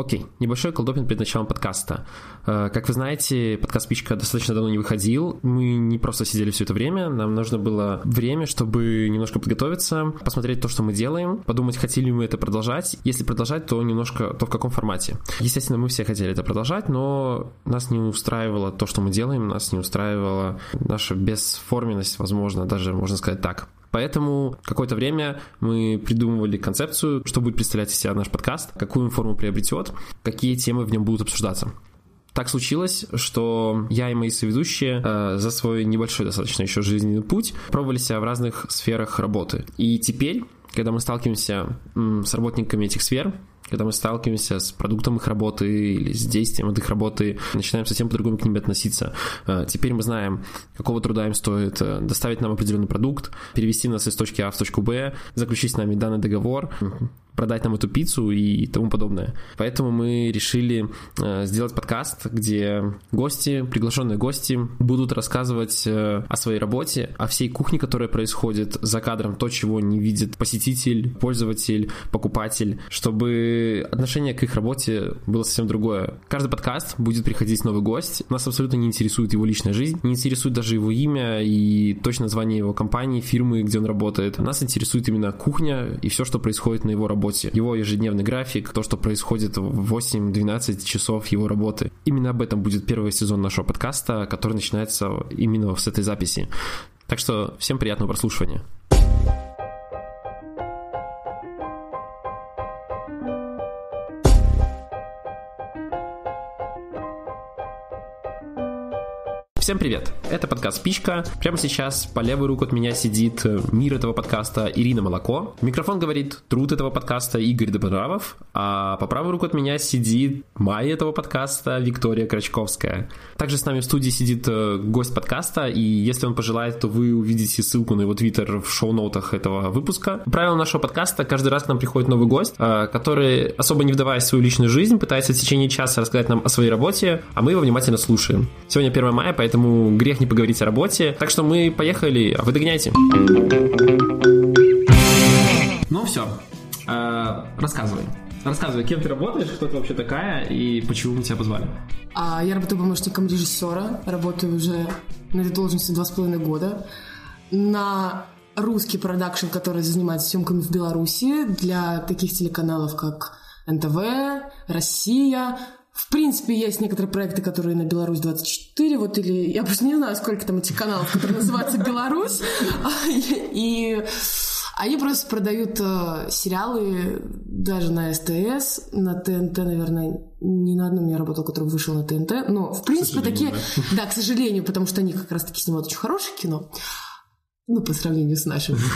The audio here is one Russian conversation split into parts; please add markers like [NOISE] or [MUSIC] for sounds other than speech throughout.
Окей, небольшой колдопин перед началом подкаста. Э, как вы знаете, подкаст «Пичка» достаточно давно не выходил. Мы не просто сидели все это время, нам нужно было время, чтобы немножко подготовиться, посмотреть то, что мы делаем, подумать, хотели ли мы это продолжать. Если продолжать, то немножко, то в каком формате. Естественно, мы все хотели это продолжать, но нас не устраивало то, что мы делаем, нас не устраивала наша бесформенность, возможно, даже можно сказать так. Поэтому какое-то время мы придумывали концепцию, что будет представлять из себя наш подкаст, какую форму приобретет, какие темы в нем будут обсуждаться. Так случилось, что я и мои соведущие э, за свой небольшой достаточно еще жизненный путь пробовали себя в разных сферах работы. И теперь, когда мы сталкиваемся м, с работниками этих сфер, когда мы сталкиваемся с продуктом их работы или с действием от их работы, начинаем совсем по-другому к ним относиться. Э, теперь мы знаем, какого труда им стоит э, доставить нам определенный продукт, перевести нас из точки А в точку Б, заключить с нами данный договор, продать нам эту пиццу и тому подобное. Поэтому мы решили э, сделать подкаст, где гости, приглашенные гости будут рассказывать э, о своей работе, о всей кухне, которая происходит за кадром, то, чего не видит посетитель, пользователь, покупатель, чтобы отношение к их работе было совсем другое. Каждый подкаст будет приходить новый гость. Нас абсолютно не интересует его личная жизнь, не интересует даже его имя и точное название его компании, фирмы, где он работает. Нас интересует именно кухня и все, что происходит на его работе работе, его ежедневный график, то, что происходит в 8-12 часов его работы. Именно об этом будет первый сезон нашего подкаста, который начинается именно с этой записи. Так что всем приятного прослушивания. Всем привет! Это подкаст «Спичка». Прямо сейчас по левую руку от меня сидит э, мир этого подкаста Ирина Молоко. Микрофон говорит труд этого подкаста Игорь Добронравов, а по правую руку от меня сидит Майя этого подкаста Виктория Крачковская. Также с нами в студии сидит э, гость подкаста, и если он пожелает, то вы увидите ссылку на его твиттер в шоу-ноутах этого выпуска. Правило нашего подкаста, каждый раз к нам приходит новый гость, э, который, особо не вдаваясь в свою личную жизнь, пытается в течение часа рассказать нам о своей работе, а мы его внимательно слушаем. Сегодня 1 мая, поэтому поэтому грех не поговорить о работе. Так что мы поехали, а вы догоняйте. Ну все, э, рассказывай. Рассказывай, кем ты работаешь, кто ты вообще такая и почему мы тебя позвали? А, я работаю помощником режиссера, работаю уже на этой должности два с половиной года. На русский продакшн, который занимается съемками в Беларуси для таких телеканалов, как НТВ, Россия, в принципе, есть некоторые проекты, которые на Беларусь 24, вот или я просто не знаю, сколько там этих каналов, которые называются Беларусь, и они просто продают э, сериалы даже на СТС, на ТНТ, наверное, ни на одном не работал, который вышел на ТНТ. Но, в принципе, такие... [LAUGHS] Да, к сожалению, потому что они как раз-таки снимают очень хорошее кино. Ну, по сравнению с нашим. [LAUGHS]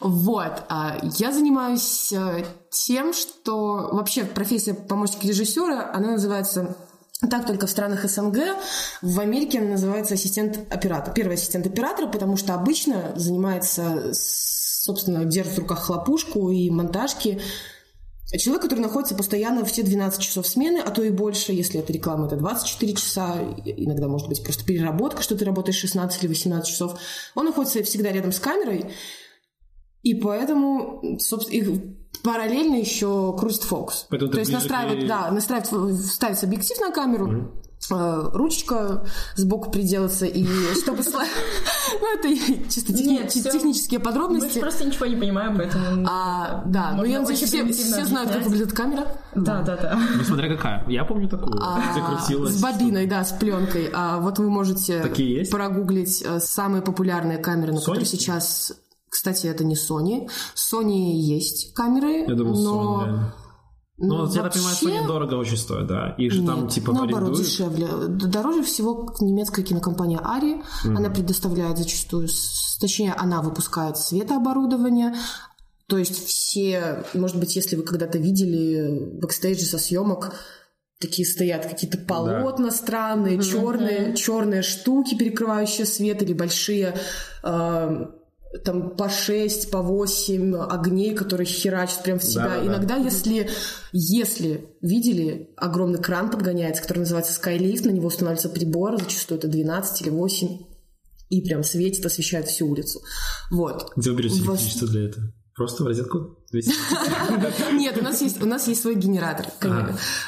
Вот. А я занимаюсь э, тем, что вообще профессия помощника режиссера, она называется так только в странах СНГ. В Америке она называется ассистент оператора. Первый ассистент оператора, потому что обычно занимается, собственно, держит в руках хлопушку и монтажки. Человек, который находится постоянно в те 12 часов смены, а то и больше, если это реклама, это 24 часа, иногда может быть просто переработка, что ты работаешь 16 или 18 часов. Он находится всегда рядом с камерой, и поэтому, собственно, их параллельно еще крутит фокус. Поэтому То есть настраивает, к... да, настраивает, ставится объектив на камеру, mm ручка сбоку приделаться, и чтобы... [LAUGHS] Ну, это чисто технические подробности. Мы просто ничего не понимаем, поэтому... А, да, ну я надеюсь, все знают, как выглядит камера. Да, да, да. Несмотря какая. Я помню такую, а, С бобиной, да, с пленкой. А вот вы можете прогуглить э, самые популярные камеры, на которые сейчас кстати, это не Sony. Sony есть камеры, Я думал, но... Sony, ну, ну вообще... я так понимаю, Sony дорого очень стоит, да? И же Нет, там типа наоборот, арендуют? дешевле. Дороже всего немецкая кинокомпания ARRI. Мм. Она предоставляет зачастую, точнее, она выпускает светооборудование, то есть все, может быть, если вы когда-то видели бэкстейджи со съемок, такие стоят какие-то полотна да. странные, черные, черные штуки, перекрывающие свет, или большие э, там по 6, по 8 огней, которые херачат прям в себя. Да, Иногда, да. если, если видели, огромный кран подгоняется, который называется Skylift, на него устанавливается прибор, зачастую это 12 или 8, и прям светит, освещает всю улицу. Вот. Где вы берете электричество для этого? Просто в розетку? [LAUGHS] Нет, у нас есть, у нас есть свой генератор.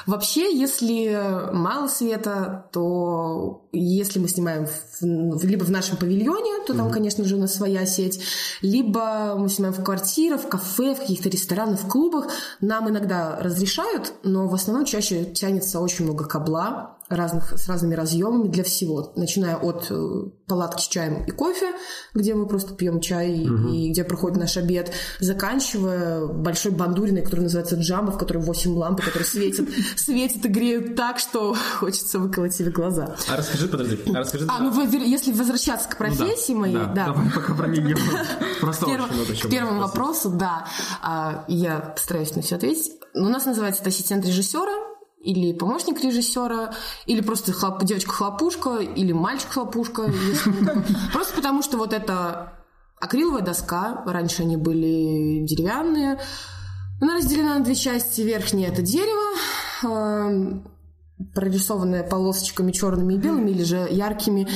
Вообще, если мало света, то если мы снимаем в, либо в нашем павильоне, то там, конечно же, у нас своя сеть, либо мы снимаем в квартирах, в кафе, в каких-то ресторанах, в клубах. Нам иногда разрешают, но в основном чаще тянется очень много кабла, разных, с разными разъемами для всего, начиная от э, палатки с чаем и кофе, где мы просто пьем чай угу. и где проходит наш обед, заканчивая большой бандуриной, который называется джамба, в которой 8 ламп, которые светят, светят и греют так, что хочется выколоть себе глаза. А расскажи, подожди, а расскажи. А, ну если возвращаться к профессии ну, моей, да, да. Давай пока про нее. [LAUGHS] Просто к первому вопросу, да, а, я постараюсь на все ответить. У нас называется это ассистент режиссера, или помощник режиссера, или просто хлоп, девочка-хлопушка, или мальчик-хлопушка. [LAUGHS] Просто потому что вот это акриловая доска, раньше они были деревянные, она разделена на две части. Верхняя это дерево, эм, прорисованная полосочками черными и белыми или же яркими.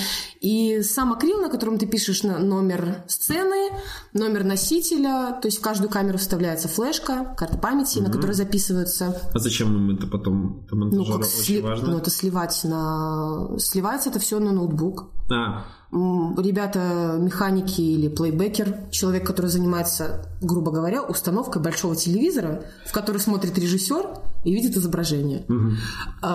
И сам акрил, на котором ты пишешь номер сцены, номер носителя, то есть в каждую камеру вставляется флешка, карта памяти, угу. на которой записываются. А зачем им это потом? Это ну, как сли... важно. Ну, это сливать на... Сливается это все на ноутбук. А. Ребята, механики или плейбекер, человек, который занимается, грубо говоря, установкой большого телевизора, в который смотрит режиссер, и видит изображение, угу.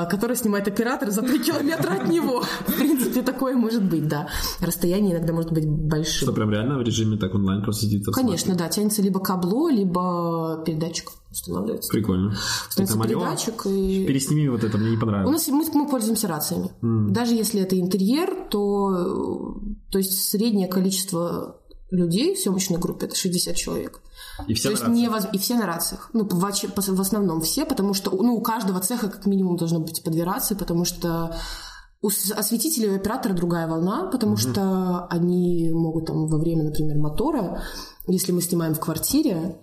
которое снимает оператор за 3 километра от него. [LAUGHS] В принципе, такое может быть, да. Расстояние иногда может быть большим. Что, прям реально в режиме так онлайн просто сидит? Конечно, да. Тянется либо кабло, либо передатчик устанавливается. Прикольно. Устанавливается передатчик. И... Пересними вот это, мне не понравилось. У нас мы, мы пользуемся рациями. Mm. Даже если это интерьер, то, то есть среднее количество людей в съемочной группе это 60 человек. И все, То есть не воз... и все на рациях. Ну, в, в основном все, потому что ну, у каждого цеха как минимум должно быть по две рации, потому что у осветителя и оператора другая волна, потому угу. что они могут там во время, например, мотора, если мы снимаем в квартире,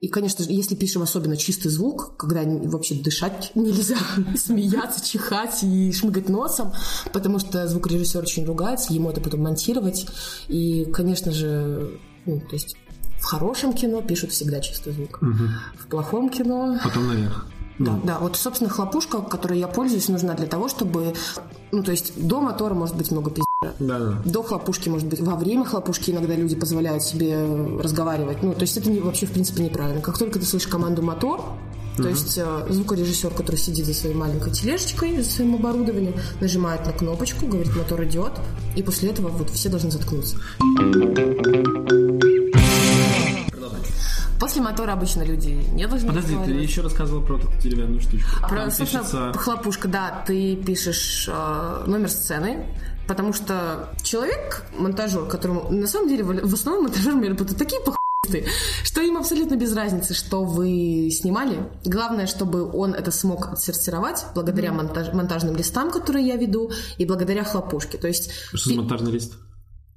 и, конечно же, если пишем особенно чистый звук, когда вообще дышать нельзя, [LAUGHS] смеяться, чихать и шмыгать носом, потому что звукорежиссер очень ругается, ему это потом монтировать. И, конечно же, ну, то есть в хорошем кино пишут всегда чистый звук. Угу. В плохом кино... Потом наверх. Да, да. Вот, собственно, хлопушка, которой я пользуюсь, нужна для того, чтобы... Ну, то есть до мотора может быть много пиздец. Да, да. До хлопушки, может быть, во время хлопушки иногда люди позволяют себе разговаривать. Ну, то есть это не, вообще, в принципе, неправильно. Как только ты слышишь команду «мотор», то есть э, звукорежиссер, который сидит за своей маленькой тележечкой, за своим оборудованием, нажимает на кнопочку, говорит «мотор идет», и после этого вот все должны заткнуться. После мотора обычно люди не должны Подожди, ты еще рассказывала про такую деревянную штучку. Про, Там собственно, пишется... хлопушка, да. Ты пишешь э, номер сцены, потому что человек, монтажер, которому... На самом деле, в основном монтажеры работают такие похуисты, что им абсолютно без разницы, что вы снимали. Главное, чтобы он это смог отсортировать благодаря монтаж, монтажным листам, которые я веду, и благодаря хлопушке. То есть... Что за монтажный лист?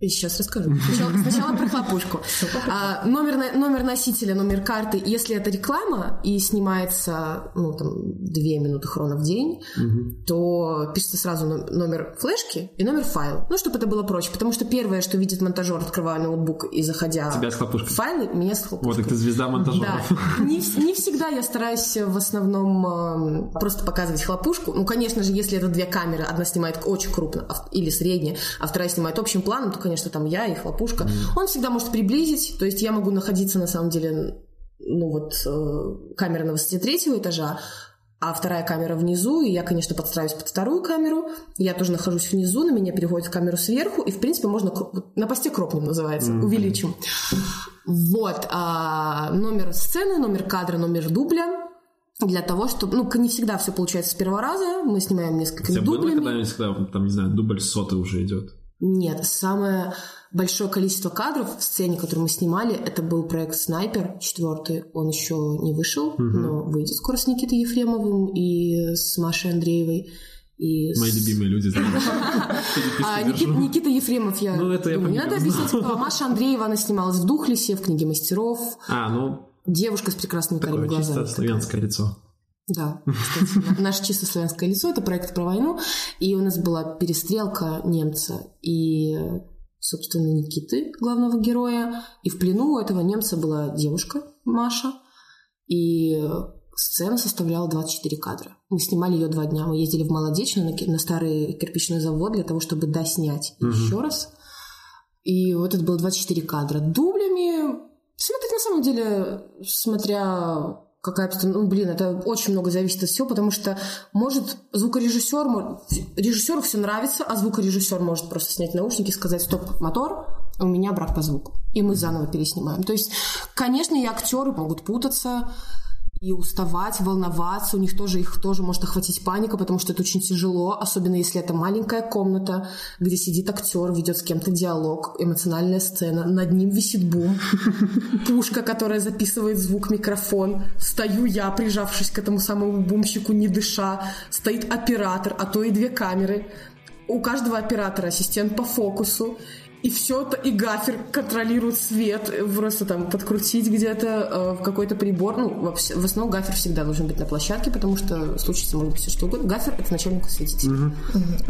Сейчас расскажу. Сначала, сначала про хлопушку. А, номер, номер носителя, номер карты. Если это реклама и снимается ну, там, две минуты хрона в день, угу. то пишется сразу номер флешки и номер файла. Ну, чтобы это было проще. Потому что первое, что видит монтажер, открывая ноутбук и заходя Тебя с хлопушкой. в файлы, меня с хлопушкой. Вот, так ты звезда монтажера. Да. Не, не всегда я стараюсь в основном э, просто показывать хлопушку. Ну, конечно же, если это две камеры, одна снимает очень крупно или средне, а вторая снимает общим планом, то, конечно, конечно, там я и хлопушка, mm. он всегда может приблизить, то есть я могу находиться на самом деле, ну вот, э, камера на высоте третьего этажа, а вторая камера внизу, и я, конечно, подстраиваюсь под вторую камеру, я тоже нахожусь внизу, на меня переходит камеру сверху, и, в принципе, можно на посте кропнем называется, mm-hmm. увеличим. Вот, а, номер сцены, номер кадра, номер дубля, для того, чтобы... Ну, не всегда все получается с первого раза, мы снимаем несколько дублями. было когда-нибудь, когда, там, не знаю, дубль сотый уже идет? Нет, самое большое количество кадров в сцене, которую мы снимали, это был проект «Снайпер» четвертый. Он еще не вышел, угу. но выйдет скоро с Никитой Ефремовым и с Машей Андреевой. И Мои с... любимые люди. [LAUGHS] а, Никит, Никита Ефремов, я ну, это думаю, я не надо объяснять, кто. Маша Андреева, она снималась в «Духлесе», в «Книге мастеров». А, ну... Девушка с прекрасными карими глазами. чисто славянское лицо. Да, кстати, наше чисто славянское лицо, это проект про войну, и у нас была перестрелка немца и, собственно, Никиты, главного героя, и в плену у этого немца была девушка, Маша, И сцена составляла 24 кадра. Мы снимали ее два дня. Мы ездили в Молодечно на, на старый кирпичный завод для того, чтобы доснять еще раз. И вот это было 24 кадра. Дублями смотреть на самом деле, смотря какая обстановка, ну, блин, это очень много зависит от всего, потому что может звукорежиссер, режиссеру все нравится, а звукорежиссер может просто снять наушники и сказать, стоп, мотор, у меня брак по звуку. И мы заново переснимаем. То есть, конечно, и актеры могут путаться, и уставать, волноваться, у них тоже их тоже может охватить паника, потому что это очень тяжело, особенно если это маленькая комната, где сидит актер, ведет с кем-то диалог, эмоциональная сцена, над ним висит бум, [LAUGHS] пушка, которая записывает звук, микрофон, стою я, прижавшись к этому самому бумщику, не дыша, стоит оператор, а то и две камеры, у каждого оператора ассистент по фокусу, и все это, и гафер контролирует свет, просто там подкрутить где-то э, в какой-то прибор. Ну, вообще, в основном гафер всегда должен быть на площадке, потому что случится может быть все что угодно. Гафер — это начальник осветителя.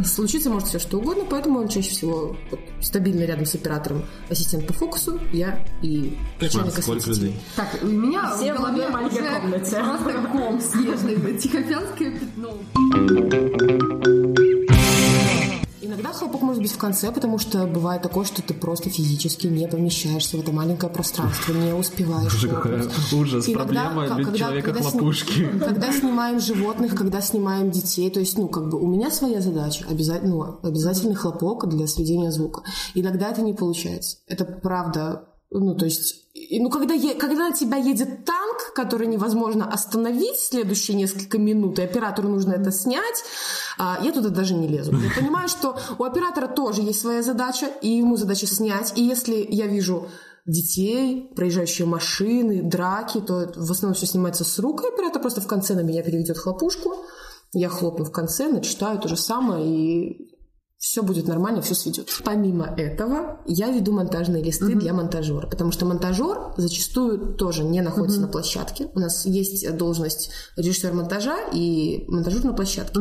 Случится может все что угодно, поэтому он чаще всего вот, стабильно рядом с оператором, ассистент по фокусу, я и начальник осветителя. Так, у меня Все в голове уже комнате. просто ком снежный, [LAUGHS] тихоокеанское пятно. Иногда хлопок может быть в конце, потому что бывает такое, что ты просто физически не помещаешься в это маленькое пространство, не успеваешь. Боже, какая ужас, Иногда, проблема для когда- человека когда сни- хлопушки. Когда снимаем животных, когда снимаем детей, то есть, ну, как бы у меня своя задача, обязательно, ну, обязательный хлопок для сведения звука. Иногда это не получается. Это правда, ну, то есть, ну, когда, е- когда на тебя едет танк, который невозможно остановить следующие несколько минут, и оператору нужно это снять, а, я туда даже не лезу. Я понимаю, что у оператора тоже есть своя задача, и ему задача снять. И если я вижу детей, проезжающие машины, драки, то в основном все снимается с рук, и оператор просто в конце на меня переведет хлопушку, я хлопну в конце, начитаю то же самое, и все будет нормально, все сведет. Помимо этого, я веду монтажные листы для монтажера, потому что монтажер зачастую тоже не находится на площадке. У нас есть должность режиссер монтажа и монтажер на площадке.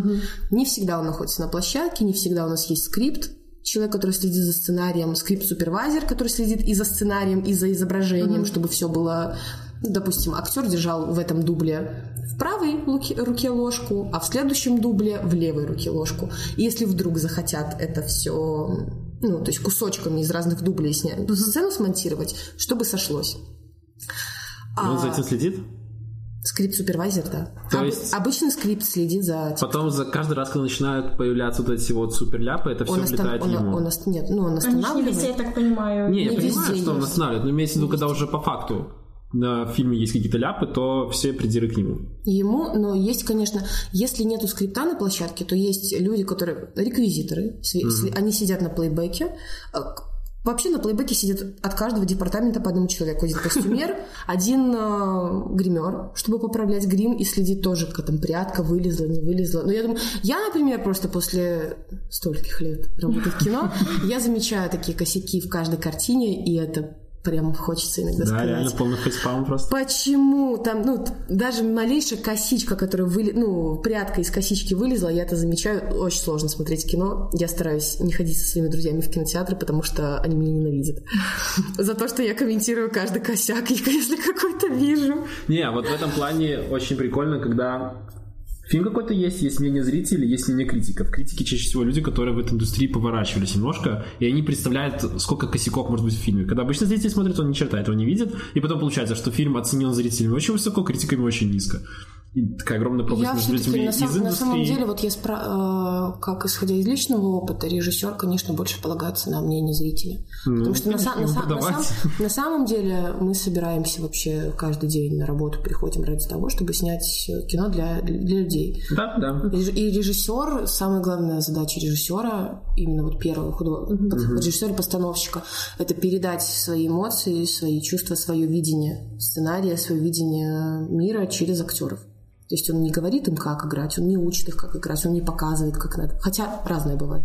Не всегда он находится на площадке, не всегда у нас есть скрипт, человек, который следит за сценарием, скрипт-супервайзер, который следит и за сценарием, и за изображением, чтобы все было... ну, Допустим, актер держал в этом дубле в правой руке ложку, а в следующем дубле в левой руке ложку. И если вдруг захотят это все, ну, то есть кусочками из разных дублей снять, сцену смонтировать, чтобы сошлось. Он за А этим следит? скрипт-супервайзер, да. То Об- есть- Обычный скрипт следит за... Потом за каждый раз, когда начинают появляться вот эти вот суперляпы, это все Он, остан- влетает он- ему. он ост- Нет, ну он Они ж не останавливает. везде, я так понимаю. Не, я не понимаю, везде что он останавливает, но имеется в виду, когда уже по факту на фильме есть какие-то ляпы, то все придиры к нему. Ему, но есть, конечно, если нету скрипта на площадке, то есть люди, которые реквизиторы, сли- они сидят на плейбеке. А, Вообще на плейбеке сидят от каждого департамента по одному человеку. Один костюмер, [LAUGHS] один э, гример, чтобы поправлять грим и следить тоже, как там прядка вылезла, не вылезла. Но я думаю, я, например, просто после стольких лет работы в кино, я замечаю такие косяки в каждой картине, и это прям хочется иногда Да, сказать. реально полный фейспалм просто. Почему там, ну, даже малейшая косичка, которая выли... ну, прядка из косички вылезла, я это замечаю, очень сложно смотреть кино. Я стараюсь не ходить со своими друзьями в кинотеатры, потому что они меня ненавидят. [LAUGHS] За то, что я комментирую каждый косяк, [LAUGHS] если какой-то вижу. Не, вот в этом плане очень прикольно, когда фильм какой-то есть, есть мнение зрителей, есть мнение критиков. Критики чаще всего люди, которые в этой индустрии поворачивались немножко, и они представляют, сколько косяков может быть в фильме. Когда обычно зритель смотрит, он ни черта этого не видит, и потом получается, что фильм оценен зрителями очень высоко, критиками очень низко. Такая огромная пропасть Я между людьми на, из сам- индустрии. на самом деле, вот я спра- э, как исходя из личного опыта, режиссер, конечно, больше полагается на мнение зрителя. Потому что на, са- на са- на сам- на самом деле мы собираемся вообще каждый день на работу, приходим ради того, чтобы снять кино для, для людей. Да, да. И режиссер, самая главная задача режиссера, именно вот первого худо... режиссера-постановщика, это передать свои эмоции, свои чувства, свое видение сценария, свое видение мира через актеров. То есть он не говорит им, как играть, он не учит их, как играть, он не показывает, как надо. Хотя разное бывает.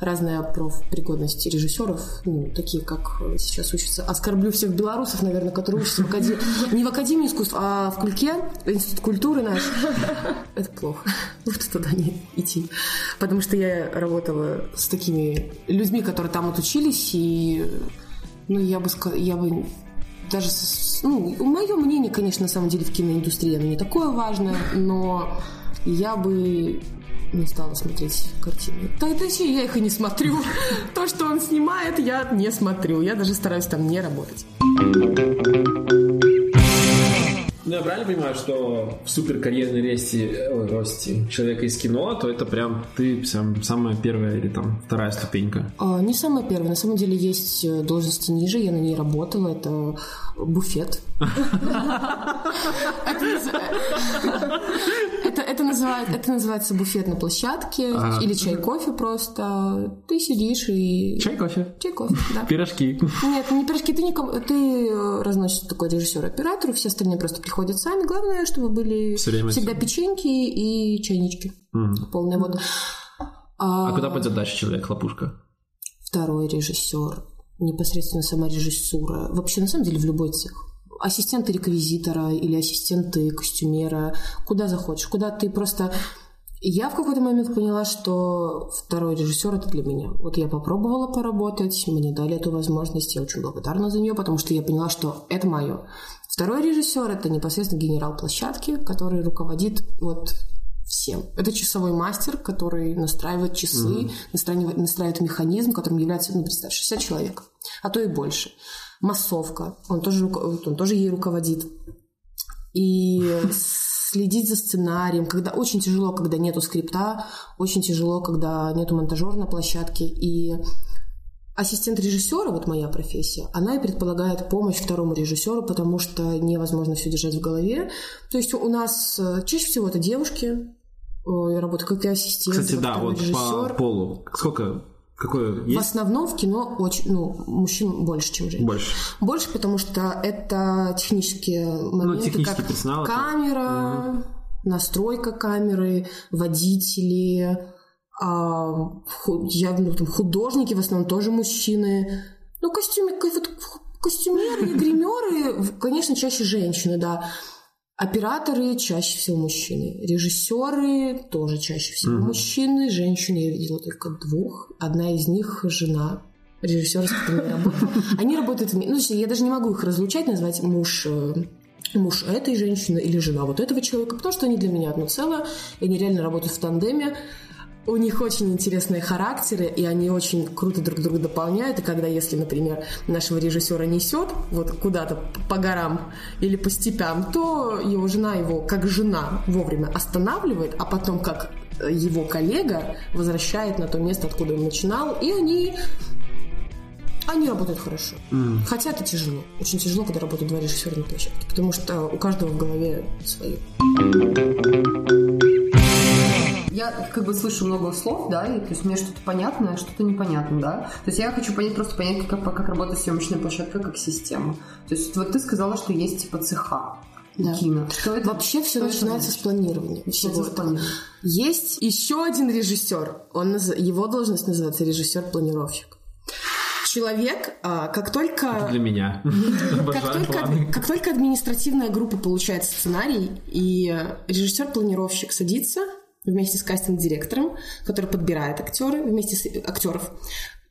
Разная профпригодность режиссеров, ну, такие, как сейчас учатся. Оскорблю всех белорусов, наверное, которые учатся в академии, не в Академии искусств, а в Кульке, Институт культуры наш. Это плохо. Лучше туда не идти. Потому что я работала с такими людьми, которые там отучились, и ну, я бы я бы даже, ну, мое мнение, конечно, на самом деле в киноиндустрии оно не такое важное, но я бы не стала смотреть картины. Да, точнее, я их и не смотрю. [LAUGHS] То, что он снимает, я не смотрю. Я даже стараюсь там не работать. Ну, я правильно понимаю, что в суперкарьерной росте, ой, росте человека из кино, то это прям ты сам, самая первая или там вторая ступенька. А, Не самое первое. На самом деле есть э, должности ниже, я на ней работала. Это буфет. [LAUGHS] Это наз- Это это называет- это называется буфет на площадке или чай, кофе просто. Ты сидишь и... Чай, кофе, Чай, кофе, да. пирожки. Нет, не пирожки, ты, никому, ты э, разносишь такой режиссер оператору, все остальные просто приходят сами. Главное, чтобы были всегда печеньки и чайнички. Полный вот. А куда пойдет дальше человек, хлопушка? второй режиссер, непосредственно сама режиссура. Вообще, на самом деле, в любой цех. Ассистенты реквизитора или ассистенты костюмера. Куда захочешь. Куда ты просто... Я в какой-то момент поняла, что второй режиссер это для меня. Вот я попробовала поработать, мне дали эту возможность, я очень благодарна за нее, потому что я поняла, что это мое. Второй режиссер это непосредственно генерал площадки, который руководит вот всем. Это часовой мастер, который настраивает часы, настраивает, настраивает механизм, которым является, ну, представь, 60 человек, а то и больше. Массовка, он тоже, он тоже ей руководит. И [LAUGHS] следить за сценарием, когда очень тяжело, когда нету скрипта, очень тяжело, когда нету монтажера на площадке. И ассистент режиссера, вот моя профессия, она и предполагает помощь второму режиссеру, потому что невозможно все держать в голове. То есть у нас э, чаще всего это девушки, э, работают как и ассистент, Кстати, да, вот по режиссер. полу. Сколько, какое В есть? основном в кино очень, ну, мужчин больше, чем женщин. Больше. Больше, потому что это технические моменты, Ну, технический как персонал, это- камера, настройка камеры, водители, я, ну, там, художники в основном тоже мужчины. Ну, костюме, вот костюмеры [LAUGHS] гримеры, конечно, чаще женщины, да. Операторы чаще всего мужчины. Режиссеры тоже чаще всего мужчины. Женщины я видела только двух. Одна из них жена режиссера, с которым я работаю. Они работают вместе. Ну, я даже не могу их разлучать, назвать муж э, муж этой женщины или жена вот этого человека, потому что они для меня одно целое, и они реально работают в тандеме. У них очень интересные характеры, и они очень круто друг друга дополняют. И когда, если, например, нашего режиссера несет вот куда-то по горам или по степям, то его жена его, как жена, вовремя останавливает, а потом, как э, его коллега, возвращает на то место, откуда он начинал, и они они работают хорошо. Хотя это тяжело. Очень тяжело, когда работают два режиссера на площадке. Потому что у каждого в голове свое. Я как бы слышу много слов, да, и то есть мне что-то понятно, а что-то непонятно, да. То есть я хочу понять, просто понять, как, как работает съемочная площадка как система. То есть вот ты сказала, что есть типа цеха Да. кино. Что это? Вообще все Что это начинается с значит? планирования. Начинается с планирования. Есть еще один режиссер. Он, наз- его должность называется режиссер-планировщик. Человек, а, как только Для меня. [LAUGHS] как только, как только административная группа получает сценарий, и режиссер-планировщик садится вместе с кастинг-директором, который подбирает актеры, вместе с, актеров,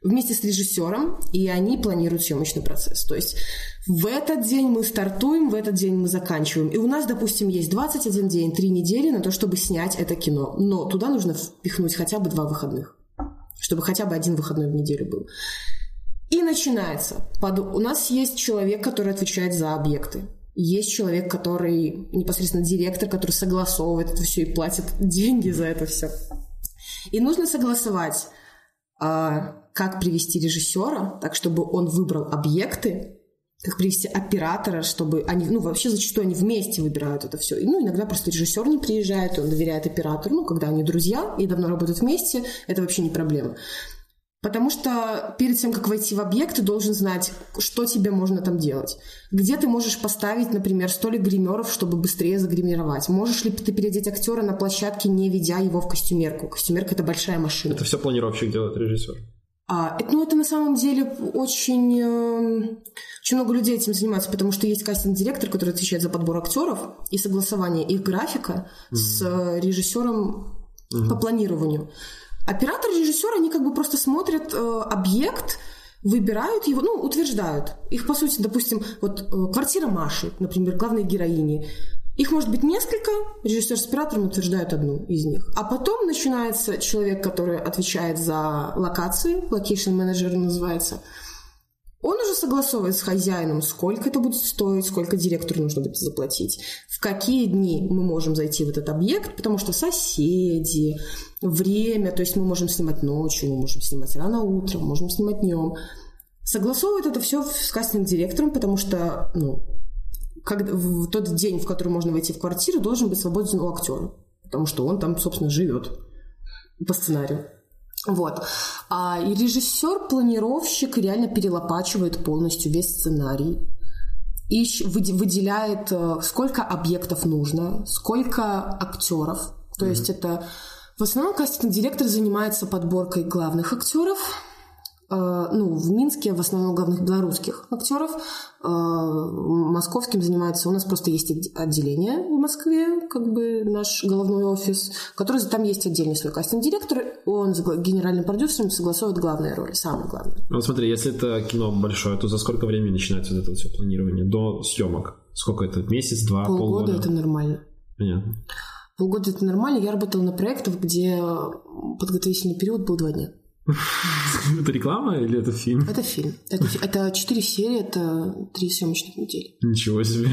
вместе с режиссером, и они планируют съемочный процесс. То есть в этот день мы стартуем, в этот день мы заканчиваем. И у нас, допустим, есть 21 день, 3 недели на то, чтобы снять это кино. Но туда нужно впихнуть хотя бы два выходных, чтобы хотя бы один выходной в неделю был. И начинается. У нас есть человек, который отвечает за объекты. Есть человек, который непосредственно директор, который согласовывает это все и платит деньги за это все. И нужно согласовать, а, как привести режиссера, так чтобы он выбрал объекты, как привести оператора, чтобы они, ну, вообще зачастую они вместе выбирают это все. И, ну, иногда просто режиссер не приезжает, он доверяет оператору. Ну, когда они друзья и давно работают вместе, это вообще не проблема. Потому что перед тем, как войти в объект, ты должен знать, что тебе можно там делать. Где ты можешь поставить, например, столик гримеров, чтобы быстрее загримировать. Можешь ли ты переодеть актера на площадке, не ведя его в костюмерку? Костюмерка — это большая машина. Это все планировщик делает, режиссер. А, это, ну, это на самом деле очень, э, очень много людей этим занимается, потому что есть кастинг-директор, который отвечает за подбор актеров и согласование их графика с э, режиссером по планированию. Оператор режиссер, они как бы просто смотрят э, объект, выбирают его, ну, утверждают. Их, по сути, допустим, вот э, квартира Маши, например, главной героини. Их может быть несколько, режиссер с оператором утверждают одну из них. А потом начинается человек, который отвечает за локации, location manager называется. Он уже согласовывает с хозяином, сколько это будет стоить, сколько директору нужно будет заплатить, в какие дни мы можем зайти в этот объект, потому что соседи, время, то есть мы можем снимать ночью, мы можем снимать рано утром, можем снимать днем. Согласовывает это все с кастинг-директором, потому что, ну, когда, в тот день, в который можно войти в квартиру, должен быть свободен у актера, потому что он там, собственно, живет по сценарию. Вот. А, и режиссер, планировщик реально перелопачивает полностью весь сценарий. И выделяет, э, сколько объектов нужно, сколько актеров. То mm-hmm. есть это в основном кастинг-директор занимается подборкой главных актеров, ну, в Минске в основном главных белорусских актеров. Э, московским занимается, у нас просто есть отделение в Москве, как бы наш головной офис, который там есть отдельный свой кастинг-директор, он с генеральным продюсером согласовывает главные роли, самые главные. Ну, смотри, если это кино большое, то за сколько времени начинается вот это все планирование? До съемок? Сколько это? Месяц, два, полгода? Полгода это нормально. Понятно. Полгода это нормально. Я работала на проектах, где подготовительный период был два дня. Это реклама или это фильм? Это фильм. Это, это четыре серии, это три съемочных недели. Ничего себе.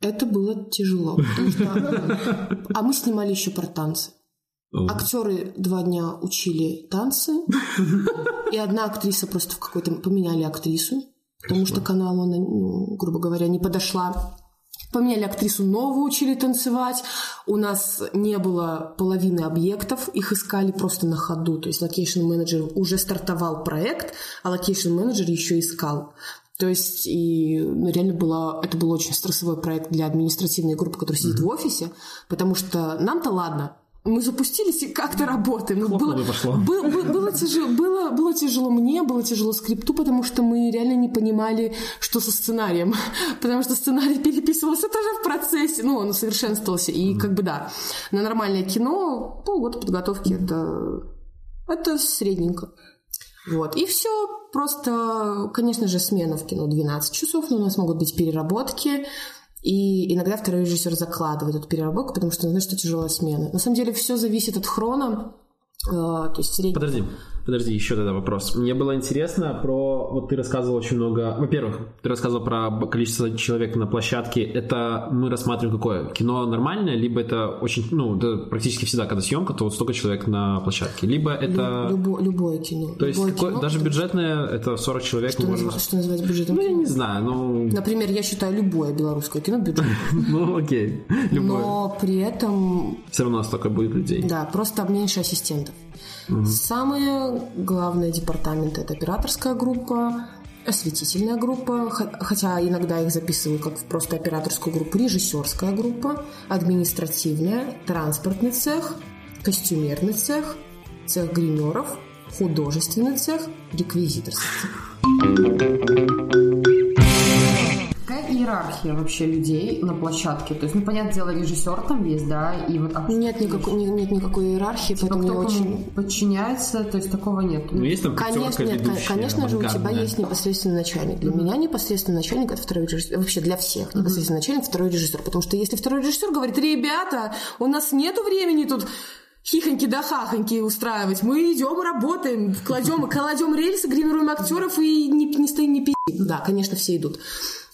Это было тяжело. Что... А мы снимали еще про танцы. Актеры два дня учили танцы, и одна актриса просто в какой-то поменяли актрису, потому что каналу она, ну, грубо говоря, не подошла. Поменяли актрису новую, учили танцевать. У нас не было половины объектов, их искали просто на ходу. То есть location manager уже стартовал проект, а location manager еще искал. То есть и ну, реально было, это был очень стрессовой проект для административной группы, которая сидит mm-hmm. в офисе, потому что нам-то ладно, мы запустились и как-то работаем. Ну, было, было, было, было, тяжело, было, было тяжело мне, было тяжело скрипту, потому что мы реально не понимали, что со сценарием. [LAUGHS] Потому что сценарий переписывался тоже в процессе, ну, он усовершенствовался. И как бы да, на нормальное кино полгода подготовки это, это средненько. Вот. И все. Просто, конечно же, смена в кино 12 часов, но у нас могут быть переработки. И иногда второй режиссер закладывает эту переработку, потому что он знает, что тяжелая смена. На самом деле все зависит от хрона. Э, то есть средний... Подожди, Подожди, еще тогда вопрос. Мне было интересно про... Вот ты рассказывал очень много... Во-первых, ты рассказывал про количество человек на площадке. Это мы рассматриваем какое? Кино нормальное, либо это очень... Ну, это практически всегда, когда съемка, то вот столько человек на площадке. Либо это... Любо, любое кино. То есть любое кино, даже бюджетное, это 40 человек. Что, назва... что называется бюджетным Ну, я не знаю, ну... Например, я считаю любое белорусское кино бюджетным. [LAUGHS] Ну, окей. Но при этом... Все равно столько будет людей. Да, просто меньше ассистентов. Самые главные департаменты это операторская группа, осветительная группа, хотя иногда их записываю как просто операторскую группу, режиссерская группа, административная, транспортный цех, костюмерный цех, цех гримеров, художественный цех, реквизиторский цех иерархия вообще людей на площадке? То есть, ну, понятное дело, режиссер там есть, да, и вот... А нет, никакой, нет, нет никакой иерархии, типа, поэтому кто очень... подчиняется, то есть такого нет. Ну, есть там Конечно, нет, конечно же, у тебя есть непосредственный начальник. Для mm-hmm. меня непосредственный начальник это второй режиссер. Вообще для всех непосредственный mm-hmm. начальник второй режиссер. Потому что если второй режиссер говорит, ребята, у нас нету времени тут хихоньки да хахоньки устраивать. Мы идем работаем, кладем, кладем рельсы, гримируем актеров и не, не стоим, не пи***. Да, конечно, все идут.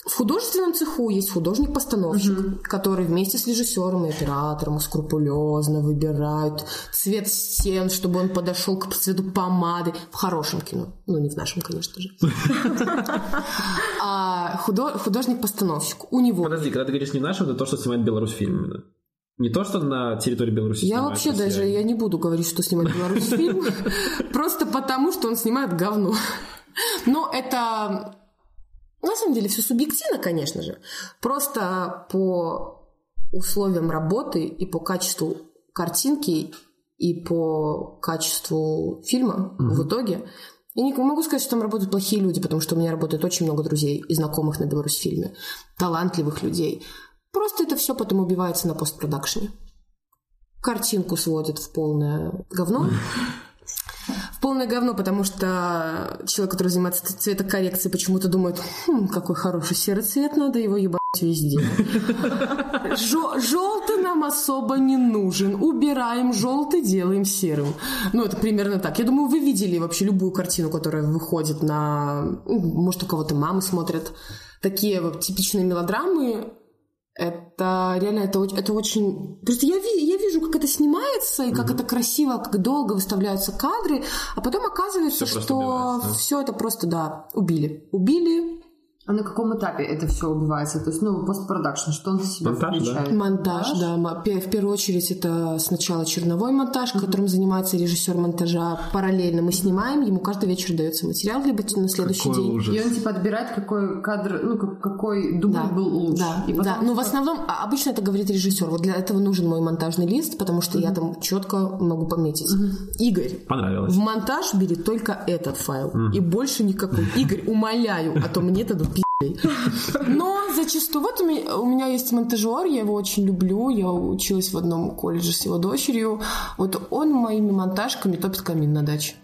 В художественном цеху есть художник-постановщик, угу. который вместе с режиссером и оператором скрупулезно выбирают цвет стен, чтобы он подошел к цвету помады. В хорошем кино. Ну, не в нашем, конечно же. [LAUGHS] А художник-постановщик. У него... Подожди, когда ты говоришь не в нашем, это то, что снимает Беларусь фильм Не то, что на территории Беларуси Я вообще даже я не буду говорить, что снимает Беларусь [LAUGHS] фильм, просто потому, что он снимает говно. Но это на самом деле все субъективно, конечно же. Просто по условиям работы и по качеству картинки и по качеству фильма mm-hmm. в итоге. Я не могу сказать, что там работают плохие люди, потому что у меня работает очень много друзей и знакомых на Беларусь-фильме, талантливых людей. Просто это все потом убивается на постпродакшене. Картинку сводят в полное говно. [LAUGHS] полное говно, потому что человек, который занимается цветокоррекцией, почему-то думает, «Хм, какой хороший серый цвет, надо его ебать везде. Желтый нам особо не нужен. Убираем желтый, делаем серым. Ну, это примерно так. Я думаю, вы видели вообще любую картину, которая выходит на... ну, Может, у кого-то мамы смотрят. Такие вот типичные мелодрамы, это реально, это, это очень... Просто я, я вижу, как это снимается, и как это красиво, как долго выставляются кадры, а потом оказывается, просто что убивается, да? все это просто, да, убили. Убили, А на каком этапе это все убивается? То есть, ну, постпродакшн, что он в себя Монтаж, да? включает? Монтаж, да. мо- пе- В первую очередь это сначала черновой монтаж, которым занимается режиссер монтажа. Параллельно мы снимаем, ему каждый вечер дается материал, либо на следующий Какой день. ужас. И он типа отбирает, какой кадр, ну, как- какой дубль Да, был лучше. да, И потом да. Ну, в основном, а, обычно это говорит режиссер. Вот для этого нужен мой монтажный лист, потому что я там четко могу пометить. Игорь, Понравилось. в монтаж бери только этот файл. И больше никакой. Игорь, умоляю, а то мне дадут. Но зачастую... Вот у меня, у меня есть монтажер, я его очень люблю. Я училась в одном колледже с его дочерью. Вот он моими монтажками топит камин на даче.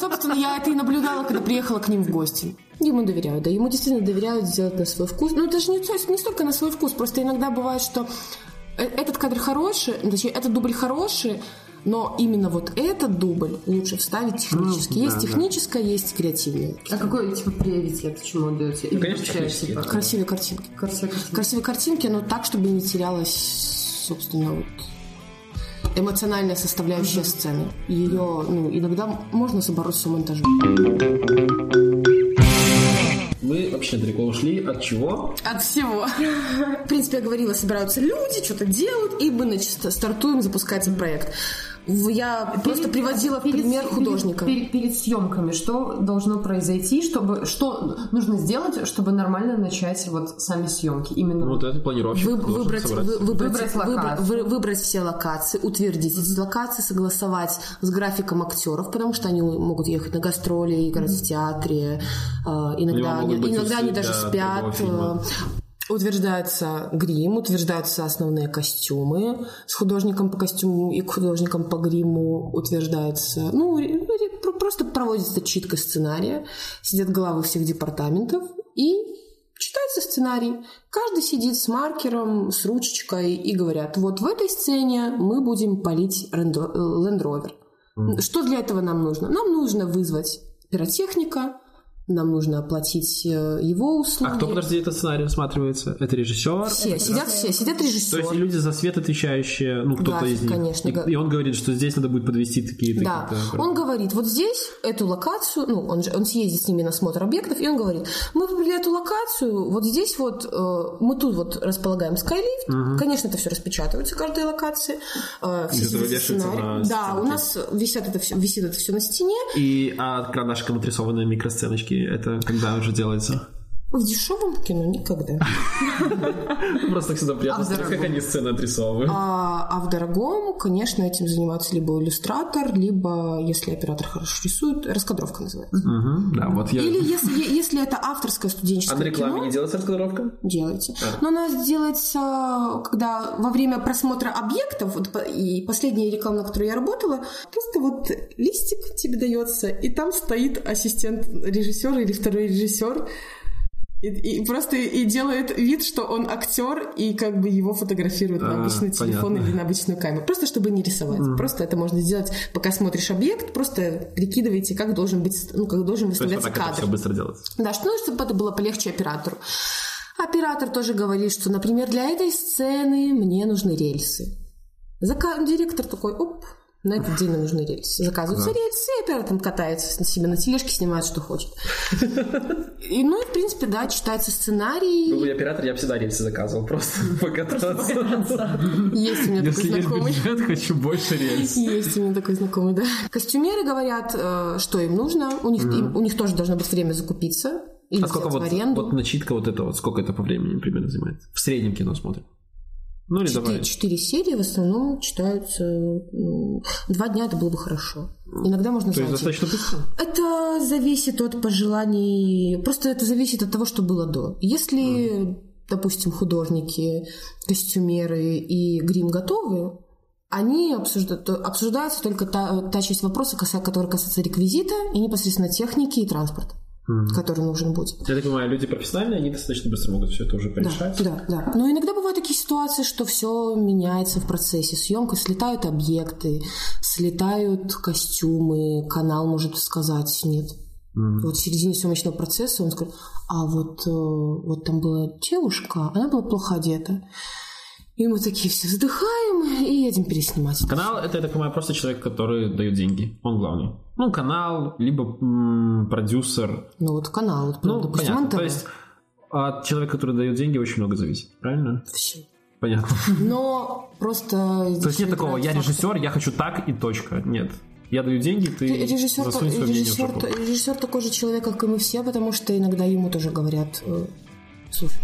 Собственно, я это и наблюдала, когда приехала к ним в гости. Ему доверяют, да, ему действительно доверяют сделать на свой вкус. Ну, даже не, то есть не столько на свой вкус, просто иногда бывает, что э- этот кадр хороший, точнее, этот дубль хороший, но именно вот этот дубль лучше вставить технически. Ну, есть да, да. техническое, есть креативное. А какой, типа, приоритет, чему отдаете? Или конечно, типа, Красивые картинки. красивая картинка? Красивые картинки, но так, чтобы не терялась, собственно, вот эмоциональная составляющая сцены. Ее, ну, иногда можно собороть все монтажом. Мы вообще далеко ушли. От чего? От всего. В принципе, я говорила, собираются люди, что-то делают, и мы значит, стартуем, запускается проект. В- Я просто приводила в Перед- пример перед- художника. Перед, перед съемками что должно произойти, чтобы что нужно сделать, чтобы нормально начать вот сами съемки? Именно Ну, вот этот планировщик Вы- выбрать, вы- выбрать, Выбрать выбра- локацию. вы- выбрать все локации, утвердить эти локации, согласовать с графиком актеров, потому что они могут ехать на гастроли, играть в театре, э, иногда, они, иногда они даже спят. фильма. Утверждается грим, утверждаются основные костюмы с художником по костюму и художником по гриму утверждается, ну, просто проводится читка сценария, сидят главы всех департаментов и читается сценарий. Каждый сидит с маркером, с ручечкой и говорят, вот в этой сцене мы будем полить э, Land Rover. Что для этого нам нужно? Нам нужно вызвать пиротехника, нам нужно оплатить э, его услуги. А кто, подожди, этот сценарий рассматривается? Это режиссер? Все, сидят все, сидят То есть режиссеры. люди за свет отвечающие, ну, кто-то Да, из них. конечно, И, и он говорит, что здесь надо будет подвести такие-то. Да, он говорит, вот здесь эту локацию, ну, он, же, он съездит с ними на осмотр объектов, и он говорит, мы выбрали эту локацию, вот здесь вот, э, мы тут вот располагаем скайлифт, конечно, это все распечатывается, каждая локация, э, все сидят сценарий. на Да, стенке. у нас висят это все, висит это все на стене, И а карандашиком отрисованные микросценочки, это когда уже делается? В дешевом кино никогда. [LAUGHS] Просто всегда приятно А в смотреть, как они сцены отрисовывают. А, а в дорогом, конечно, этим занимается либо иллюстратор, либо, если оператор хорошо рисует, раскадровка называется. Да, вот я... Или если, это авторское студенческое А на рекламе кино, не делается раскадровка? делается. Но она делается, когда во время просмотра объектов, и последняя реклама, на которой я работала, просто вот листик тебе дается, и там стоит ассистент режиссера или второй режиссер, и, и просто и делает вид, что он актер, и как бы его фотографируют на А, обычный телефон понятно. или на обычную камеру. Просто чтобы не рисовать. Просто это можно сделать, пока смотришь объект, просто прикидываете, как должен быть, ну, как должен выставляться так это кадр. все быстро делается. Да, что, ну, чтобы это было полегче оператору. Оператор тоже говорит, что, например, для этой сцены мне нужны рельсы. Зака- Директор такой, оп, на этот день нам нужны рельсы. Заказываются рельсы, и оператор там катается на себе на тележке, снимает, что хочет. И, ну, и, в принципе, да, читается сценарий. Был бы я оператор, я бы всегда рельсы заказывал, просто [LAUGHS] покататься. Есть у меня такой Если есть знакомый. бюджет, хочу больше рельс. Есть у меня такой знакомый, да. Костюмеры говорят, э, что им нужно. У них, у них тоже должно быть время закупиться. Или А сколько вот, в аренду. вот начитка вот это вот, сколько это по времени примерно занимает? В среднем кино смотрим. Ну или Четыре, давай. четыре серии в основном читаются ну, два дня, это было бы хорошо. Иногда можно То есть достаточно быстро? Это зависит от пожеланий, просто это зависит от того, что было до. Если, допустим, художники, костюмеры и грим готовы, они обсуждают, обсуждаются только та, та часть вопроса, которая касается реквизита и непосредственно техники и транспорта, который нужен будет. Я так понимаю, люди профессиональные, они достаточно быстро могут все это уже порешать. Да, да. Но иногда бывают такие ситуации, что все меняется в процессе съемки, слетают объекты, слетают костюмы, канал может сказать нет. Вот в середине съемочного процесса он скажет, а вот, э, вот там была девушка, она была плохо одета. И мы такие все вздыхаем и едем переснимать. Канал это, я так понимаю, просто человек, который дает деньги. Он главный. Ну, канал, либо м, продюсер. Ну вот канал, вот, Ну, допустим, понятно. НТВ. То есть от человека, который дает деньги, очень много зависит. Правильно? Всё. Понятно. Но просто... То есть нет такого, я режиссер, я хочу так и точка. Нет. Я даю деньги, ты Режиссер, засунь свое мнение в режиссер, жопу. режиссер такой же человек, как и мы все, потому что иногда ему тоже говорят, э, слушай,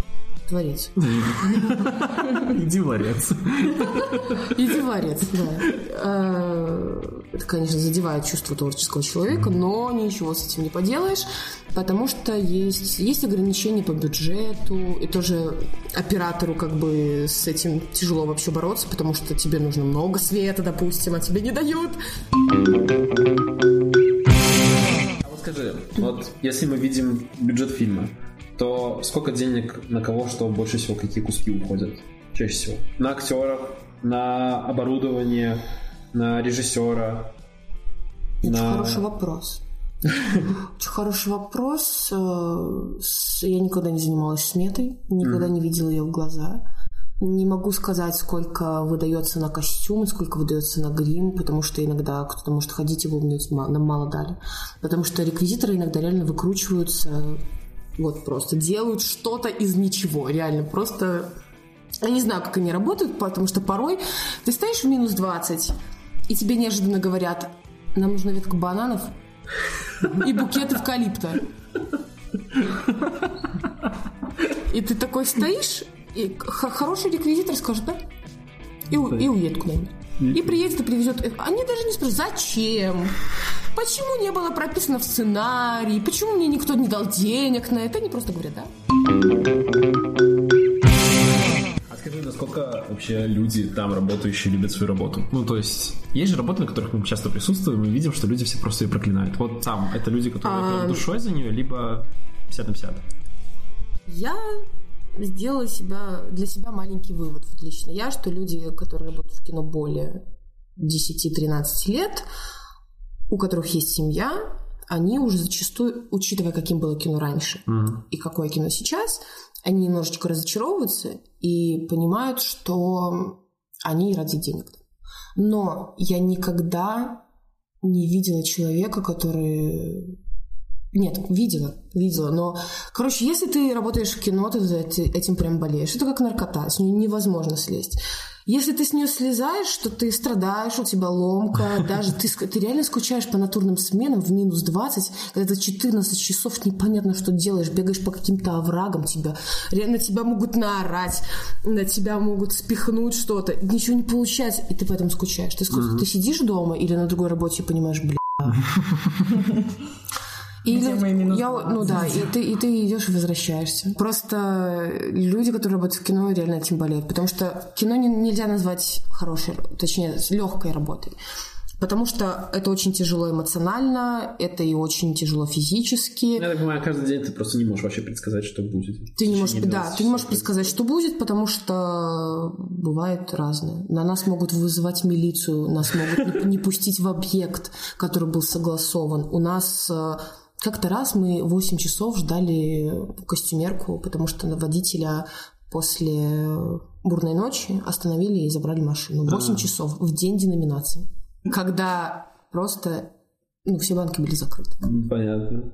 творец, Иди в ларец. иди варец, да. Э, Это, конечно, задевает чувство творческого человека, но ничего с этим не поделаешь, потому что есть, есть ограничения по бюджету, и тоже оператору как бы с этим тяжело вообще бороться, потому что тебе нужно много света, допустим, а тебе не дают. А вот скажи, вот если мы видим бюджет фильма, то сколько денег на кого, что больше всего, какие куски уходят? Чаще всего. На актеров, на оборудование, на режиссера, Очень на... хороший вопрос. Очень хороший вопрос. Э, Я никогда не занималась сметой, никогда не видела ее в глаза. Не могу сказать, сколько выдается на костюм, сколько выдается на грим, потому что иногда кто-то может ходить бубнить, «Ма- нам мало дали. Потому что реквизиторы иногда реально выкручиваются, вот просто делают что-то из ничего, реально просто... Я не знаю, как они работают, потому что порой ты стоишь в минус 20, и тебе неожиданно говорят, нам нужна ветка бананов и букет эвкалипта. И ты такой стоишь, и хороший реквизитор скажет, да? И, и уедет куда-нибудь. И приедет и привезет. Они даже не спрашивают, зачем? Почему не было прописано в сценарии? Почему мне никто не дал денег на это? Они просто говорят, да? А скажи, насколько вообще люди там работающие любят свою работу? Ну, то есть, есть же работы, на которых мы часто присутствуем, и видим, что люди все просто ее проклинают. Вот там, это люди, которые А, душой за нее, либо 50 на 50. Я сделала себя, для себя маленький вывод, вот лично я, что люди, которые работают в кино более 10-13 лет, у которых есть семья, они уже зачастую, учитывая, каким было кино раньше и какое кино сейчас, они немножечко разочаровываются и понимают, что они ради денег. Но я никогда не видела человека, который нет, видела, видела, но, короче, если ты работаешь в кино, ты этим прям болеешь. Это как наркота, с нее невозможно слезть. Если ты с нее слезаешь, то ты страдаешь, у тебя ломка, [LAUGHS] даже ты, ты реально скучаешь по натурным сменам в минус 20, когда ты 14 часов непонятно, что делаешь, бегаешь по каким-то оврагам, тебя, реально тебя могут наорать, на тебя могут спихнуть что-то, ничего не получается, и ты поэтому скучаешь. Ты, ску- ты сидишь дома или на другой работе и понимаешь, бля, [LAUGHS] или Где я, ну да, и ты, и ты идешь и возвращаешься. Просто люди, которые работают в кино, реально этим болеют. Потому что кино не- нельзя назвать хорошей, точнее, легкой работой. Потому что это очень тяжело эмоционально, это и очень тяжело физически. Я так понимаю, каждый день ты просто не можешь вообще предсказать, что будет. Ты не можешь, да, 20 ты не можешь предсказать, что будет, потому что бывает разное. На нас могут вызывать милицию, нас могут не- не пустить в объект, который был согласован. У нас э, как-то раз мы 8 часов ждали костюмерку, потому что водителя после бурной ночи остановили и забрали машину. 8 часов в день деноминации. Когда просто ну, все банки были закрыты. Понятно.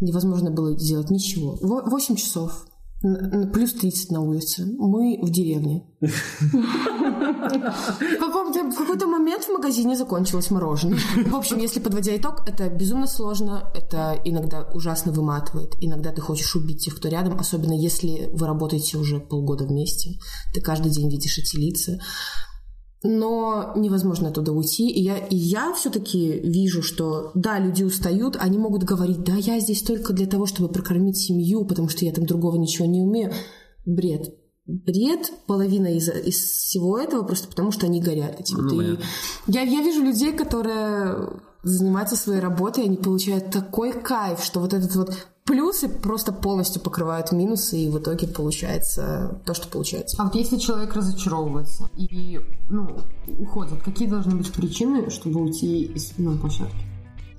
Невозможно было сделать ничего. Во- 8 часов. Плюс 30 на улице. Мы в деревне. [LAUGHS] В каком-то- в какой-то момент в магазине закончилось мороженое. В общем, если подводя итог, это безумно сложно, это иногда ужасно выматывает. Иногда ты хочешь убить тех, кто рядом, особенно если вы работаете уже полгода вместе. Ты каждый день видишь эти лица. Но невозможно оттуда уйти. И я, и я все-таки вижу, что да, люди устают, они могут говорить, да, я здесь только для того, чтобы прокормить семью, потому что я там другого ничего не умею. Бред. бред, половина из, из всего этого просто потому, что они горят. Типа, Ну, ты- я, я вижу людей, которые занимаются своей работой, они получают такой кайф, что вот этот вот плюсы просто полностью покрывают минусы, и в итоге получается то, что получается. А вот если человек разочаровывается и ну, уходит, какие должны быть причины, чтобы уйти из ну, площадки?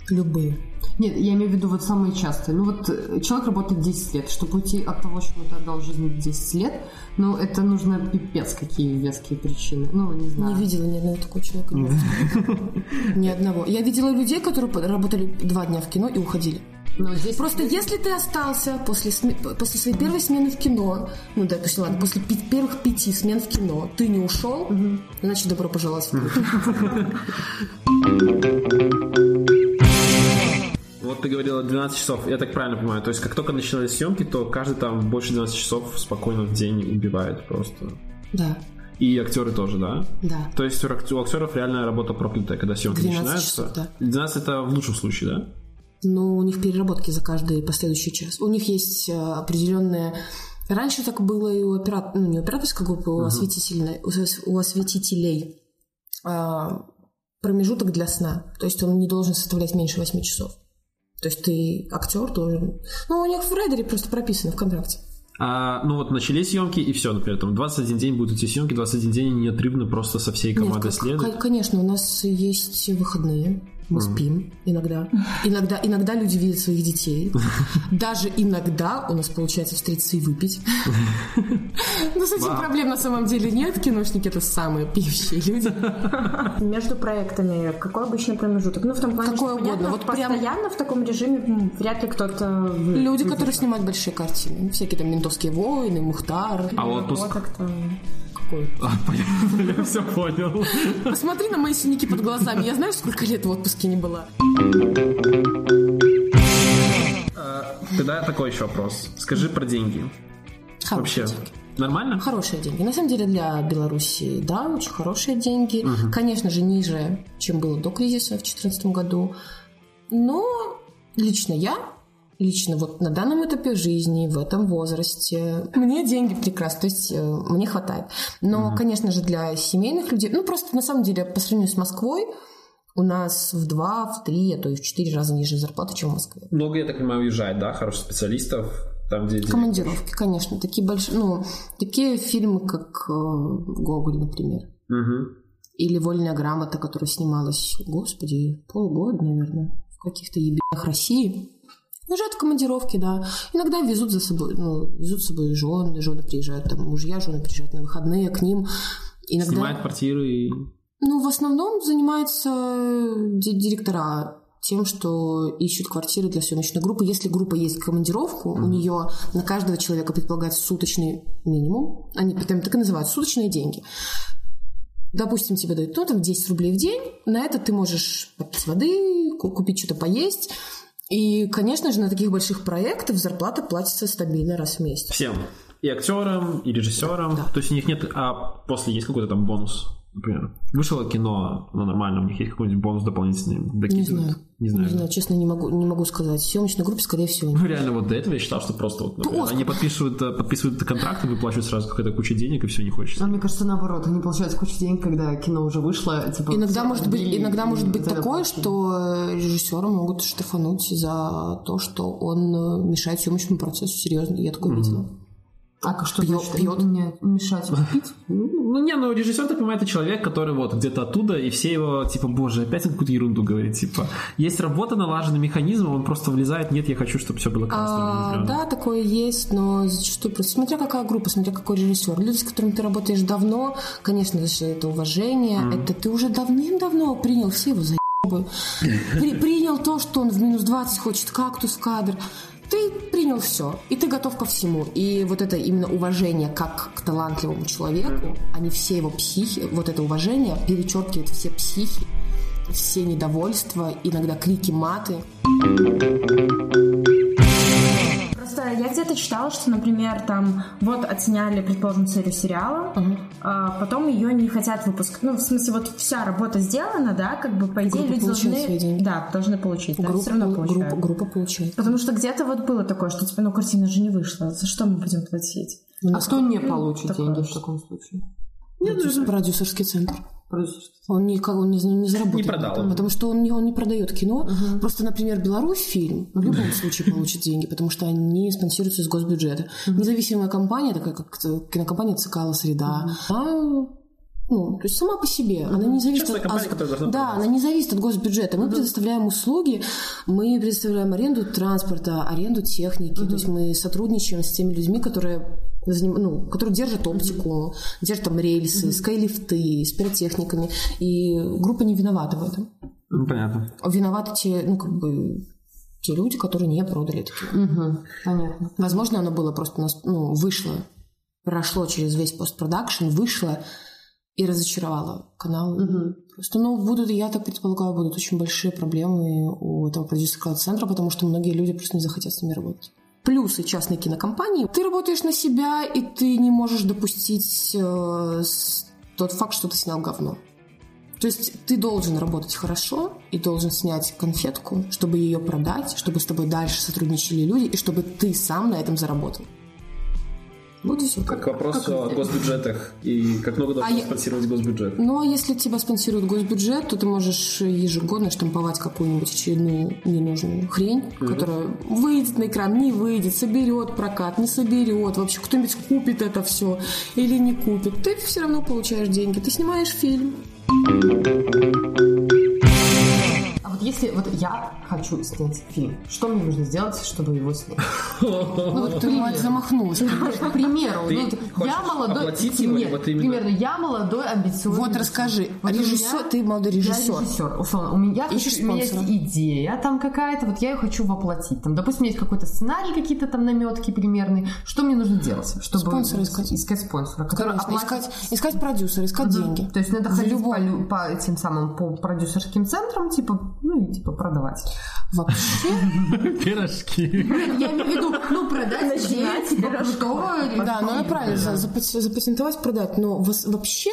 Любые. Нет, я имею в виду вот самые частые. Ну вот э, человек работает 10 лет. Чтобы уйти от того, чему ты отдал жизнь 10 лет, ну это нужно пипец какие веские причины. Ну, не знаю. Не видела ни одного такого человека. [LAUGHS] Ни одного. Я видела людей, которые работали два дня в кино и уходили. Но здесь Просто если ты остался после, сме- после своей первой смены в кино, ну да, допустим, ладно, после пи- первых пяти смен в кино, ты не ушел, значит, добро пожаловать в клуб. Вот ты говорила 12 часов, я так правильно понимаю. То есть, как только начинались съемки, то каждый там больше 12 часов спокойно в день убивает просто. Да, И актеры тоже, да? да. То есть у ак- у актеров реальная работа проклятая, когда съемки 12 начинаются. часов, да. 12 это в лучшем случае, да? Но у них переработки за каждый последующий час. У них есть э, определенные... Раньше так было и у оператора, ну не операторской группы, у, осветительной, у ос- у осветителей а, промежуток для сна. То есть он не должен составлять меньше 8 часов. То есть ты актер должен... Ну, у них в рейдере просто прописано в контракте. А, ну вот начались съемки и все, например, там 21 день будут идти съемки, 21 день неотрывно просто со всей командой Нет, ко- конечно, у нас есть выходные. Мы спим иногда. Иногда, иногда люди видят своих детей. Даже иногда у нас получается встретиться и выпить. [LAUGHS] Но с этим проблем на самом деле нет. Киношники — это самые пьющие люди. [LAUGHS] Между проектами какой обычный промежуток? Ну, в том плане, Какой что, угодно. понятно, Вот прям- постоянно в таком режиме вряд ли кто-то... Люди, которые снимают большие картины. Всякие там «Ментовские войны», «Мухтар». А отпуск? Какой? А, понятно, я все понял. Посмотри на мои синяки под глазами. Я знаю, сколько лет в отпуске не была. Тогда такой еще вопрос. Скажи про деньги. Хорошие Вообще, деньги. нормально? Хорошие деньги. На самом деле для Беларуси, да, очень хорошие деньги. Конечно же, ниже, чем было до кризиса в 2014 году. Но лично я, лично вот на данном этапе жизни, в этом возрасте, мне деньги прекрасно, то есть э, мне хватает. Но, конечно же, для семейных людей, ну просто на самом деле по сравнению с Москвой, у нас в два, в три, а то и в четыре раза ниже зарплаты, чем в Москве. Много, я так понимаю, уезжает, да, хороших специалистов, там, где... Командировки, конечно, такие большие, ну, такие фильмы, как э, Гоголь, например. Мгм. Или «Вольная грамота», которая снималась, господи, полгода, наверное, в каких-то ебенах России. Уезжают в командировки, да. Иногда везут за собой, ну, везут с собой жены, жены приезжают, там, мужья, жены приезжают на выходные к ним. Иногда... Снимает квартиры и... Ну, в основном занимаются ди- директора тем, что ищут квартиры для съемочной группы. Если группа есть командировку, у нее на каждого человека предполагается суточный минимум. Они прям так и называют суточные деньги. Допустим, тебе дают, ну, там, 10 рублей в день. На это ты можешь попить воды, ку- купить что-то поесть. И, конечно же, на таких больших проектах зарплата платится стабильно раз в месяц. Всем. И актерам, и режиссерам. Да. То есть у них нет... А после есть какой-то там бонус, например? Вышло кино, ну, нормально, у них есть какой-нибудь бонус дополнительный? Не Докидывают? знаю. Не знаю. Не знаю, честно, не могу, не могу сказать. В съемочной группе, скорее всего, нет. Ну, реально, вот до этого я считал, что просто вот, например, они подписывают, э, подписывают контракты, выплачивают сразу какая-то куча денег, и все не хочется. А мне кажется, наоборот, они получают кучу денег, когда кино уже вышло. Типа, Иногда все может быть, отбили, иногда и может быть такое, платят. что режиссера могут штрафануть за то, что он э, мешает съемочному процессу. Серьезно, я такое видела. А как что Пьет- значит? пьет. Нет, мешать [LAUGHS] пить? Ну, не, ну, режиссер, ты понимаешь, это человек, который вот где-то оттуда, и все его, типа, боже, опять он какую-то ерунду говорит, типа, есть работа, налаженный механизм, он просто влезает, нет, я хочу, чтобы все было красным. А, зелёным». да, такое есть, но зачастую просто смотря какая группа, смотря какой режиссер. Люди, с которыми ты работаешь давно, конечно это уважение, это ты уже давным-давно принял все его заебы. При- принял то, что он в минус 20 хочет кактус в кадр. Ты принял все, и ты готов ко всему. И вот это именно уважение как к талантливому человеку, а не все его психи, вот это уважение перечеркивает все психи, все недовольства, иногда крики маты. Просто я где-то читала, что, например, там вот отсняли, предположим, серию сериала, а потом ее не хотят выпускать. Ну, в смысле, вот вся работа сделана, да, как бы, по идее, Группа люди должны... свои деньги. Да, должны получить, да, Группа, все равно группа, получают. группа получает. Потому что где-то вот было такое, что, типа, ну, картина же не вышла, за что мы будем платить? А кто не получит деньги в таком случае? Продюс- продюсерский центр. Продюсерский. Он не, не заработает. Не продал. этом, Потому что он не, он не продает кино. Просто, например, Беларусь фильм в любом случае получит деньги, потому что они спонсируются из госбюджета. Независимая компания, такая как т- кинокомпания «Цикала Среда», она, ну, то есть сама по себе, она не зависит Частная от... компания, от- которая да, она не зависит от госбюджета. Мы предоставляем услуги, мы предоставляем аренду транспорта, аренду техники. То есть мы сотрудничаем с теми людьми, которые ну, которые держат оптику, держат там рельсы, скайлифты, с пиротехниками. И группа не виновата в этом. Ну, понятно. Виноваты те, ну, как бы, те люди, которые не продали это кино. Угу. Понятно. Возможно, оно было просто, нас- ну, вышло, прошло через весь постпродакшн, вышло и разочаровало канал. Просто, ну, будут, я так предполагаю, будут очень большие проблемы у этого продюсерского центра, потому что многие люди просто не захотят с ними работать. Плюсы частной кинокомпании. Ты работаешь на себя, и ты не можешь допустить э, тот факт, что ты снял говно. То есть ты должен работать хорошо и должен снять конфетку, чтобы ее продать, чтобы с тобой дальше сотрудничали люди, и чтобы ты сам на этом заработал. Вот и все. Как к вопросу о госбюджетах и как много А должен я- спонсировать госбюджет. Ну, а если тебя спонсирует госбюджет, то ты можешь ежегодно штамповать какую-нибудь очередную ненужную хрень, которая выйдет на экран, не выйдет, соберет прокат, не соберет, вообще кто-нибудь купит это все или не купит. Ты все равно получаешь деньги. Ты снимаешь фильм. Если вот я хочу снять фильм, что мне нужно сделать, чтобы его снять? Ну, вот Ты, мать, замахнулась. К примеру, ну, я молодой... Нет, примерно, я молодой, амбициозный. Вот расскажи. Режиссер, ты молодой Я режиссер. режиссер, условно. У меня, есть идея там какая-то, вот я ее хочу воплотить. Там, допустим, есть какой-то сценарий, какие-то там наметки примерные. Что мне нужно делать, чтобы Спонсора искать. искать спонсора, искать, искать продюсера, искать деньги. То есть надо ходить по этим самым по продюсерским центрам, типа, ну и типа продавать. Вообще, [LAUGHS] Пирожки. Я имею в виду, ну, продать начинать типа крутого да, ну правильно, за- запат- запатентовать, продать. Но вообще,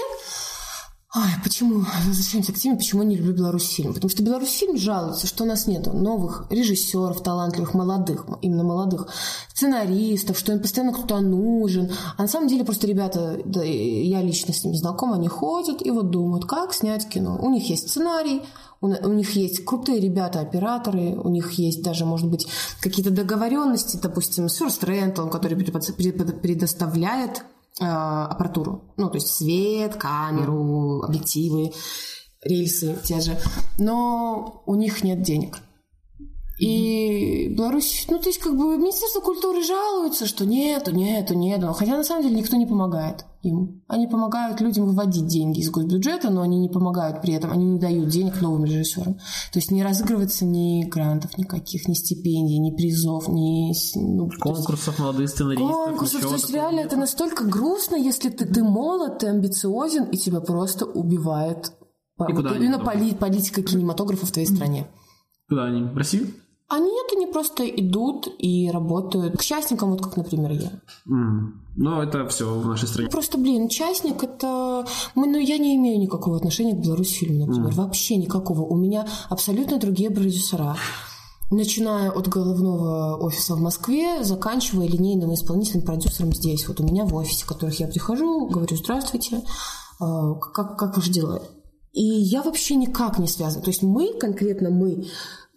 Ай, почему? Возвращаемся к теме, почему я не люблю Беларусьфильм. Потому что Беларусьфильм жалуется, что у нас нету новых режиссеров, талантливых, молодых, именно молодых, сценаристов, что им постоянно кто-то нужен. А на самом деле просто ребята, да, я лично с ними знакома, они ходят и вот думают, как снять кино. У них есть сценарий, у, у них есть крутые ребята-операторы, у них есть даже, может быть, какие-то договоренности, допустим, с First Rental, который предоставляет э, аппаратуру. Ну, то есть свет, камеру, объективы, рельсы те же. Но у них нет денег. И Беларусь, ну, то есть, как бы, Министерство культуры жалуется, что нету, нету, нету. Хотя, на самом деле, никто не помогает им. Они помогают людям выводить деньги из госбюджета, но они не помогают при этом, они не дают денег новым режиссерам. То есть, не разыгрывается ни грантов никаких, ни стипендий, ни призов, ни... ну, то есть- Конкурсов молодых сценаристов. конкурсов. То есть реально нет. это настолько грустно, если ты, ты молод, ты амбициозен, и тебя просто убивает по- И куда вот именно поли- политика кинематографа в твоей стране. Куда они? В Россию? А нет, они просто идут и работают к частникам, вот как, например, я. М. Ну, это все в нашей стране. Просто, блин, частник это... Мы, ну, я не имею никакого отношения к Беларусь-фильму, например. Вообще никакого. У меня абсолютно другие продюсера. Начиная от головного офиса в Москве, заканчивая линейным исполнительным продюсером здесь. Вот у меня в офисе, в которых я прихожу, говорю, здравствуйте, а, как, как ваши дела? И я вообще никак не связана. То есть мы, конкретно мы,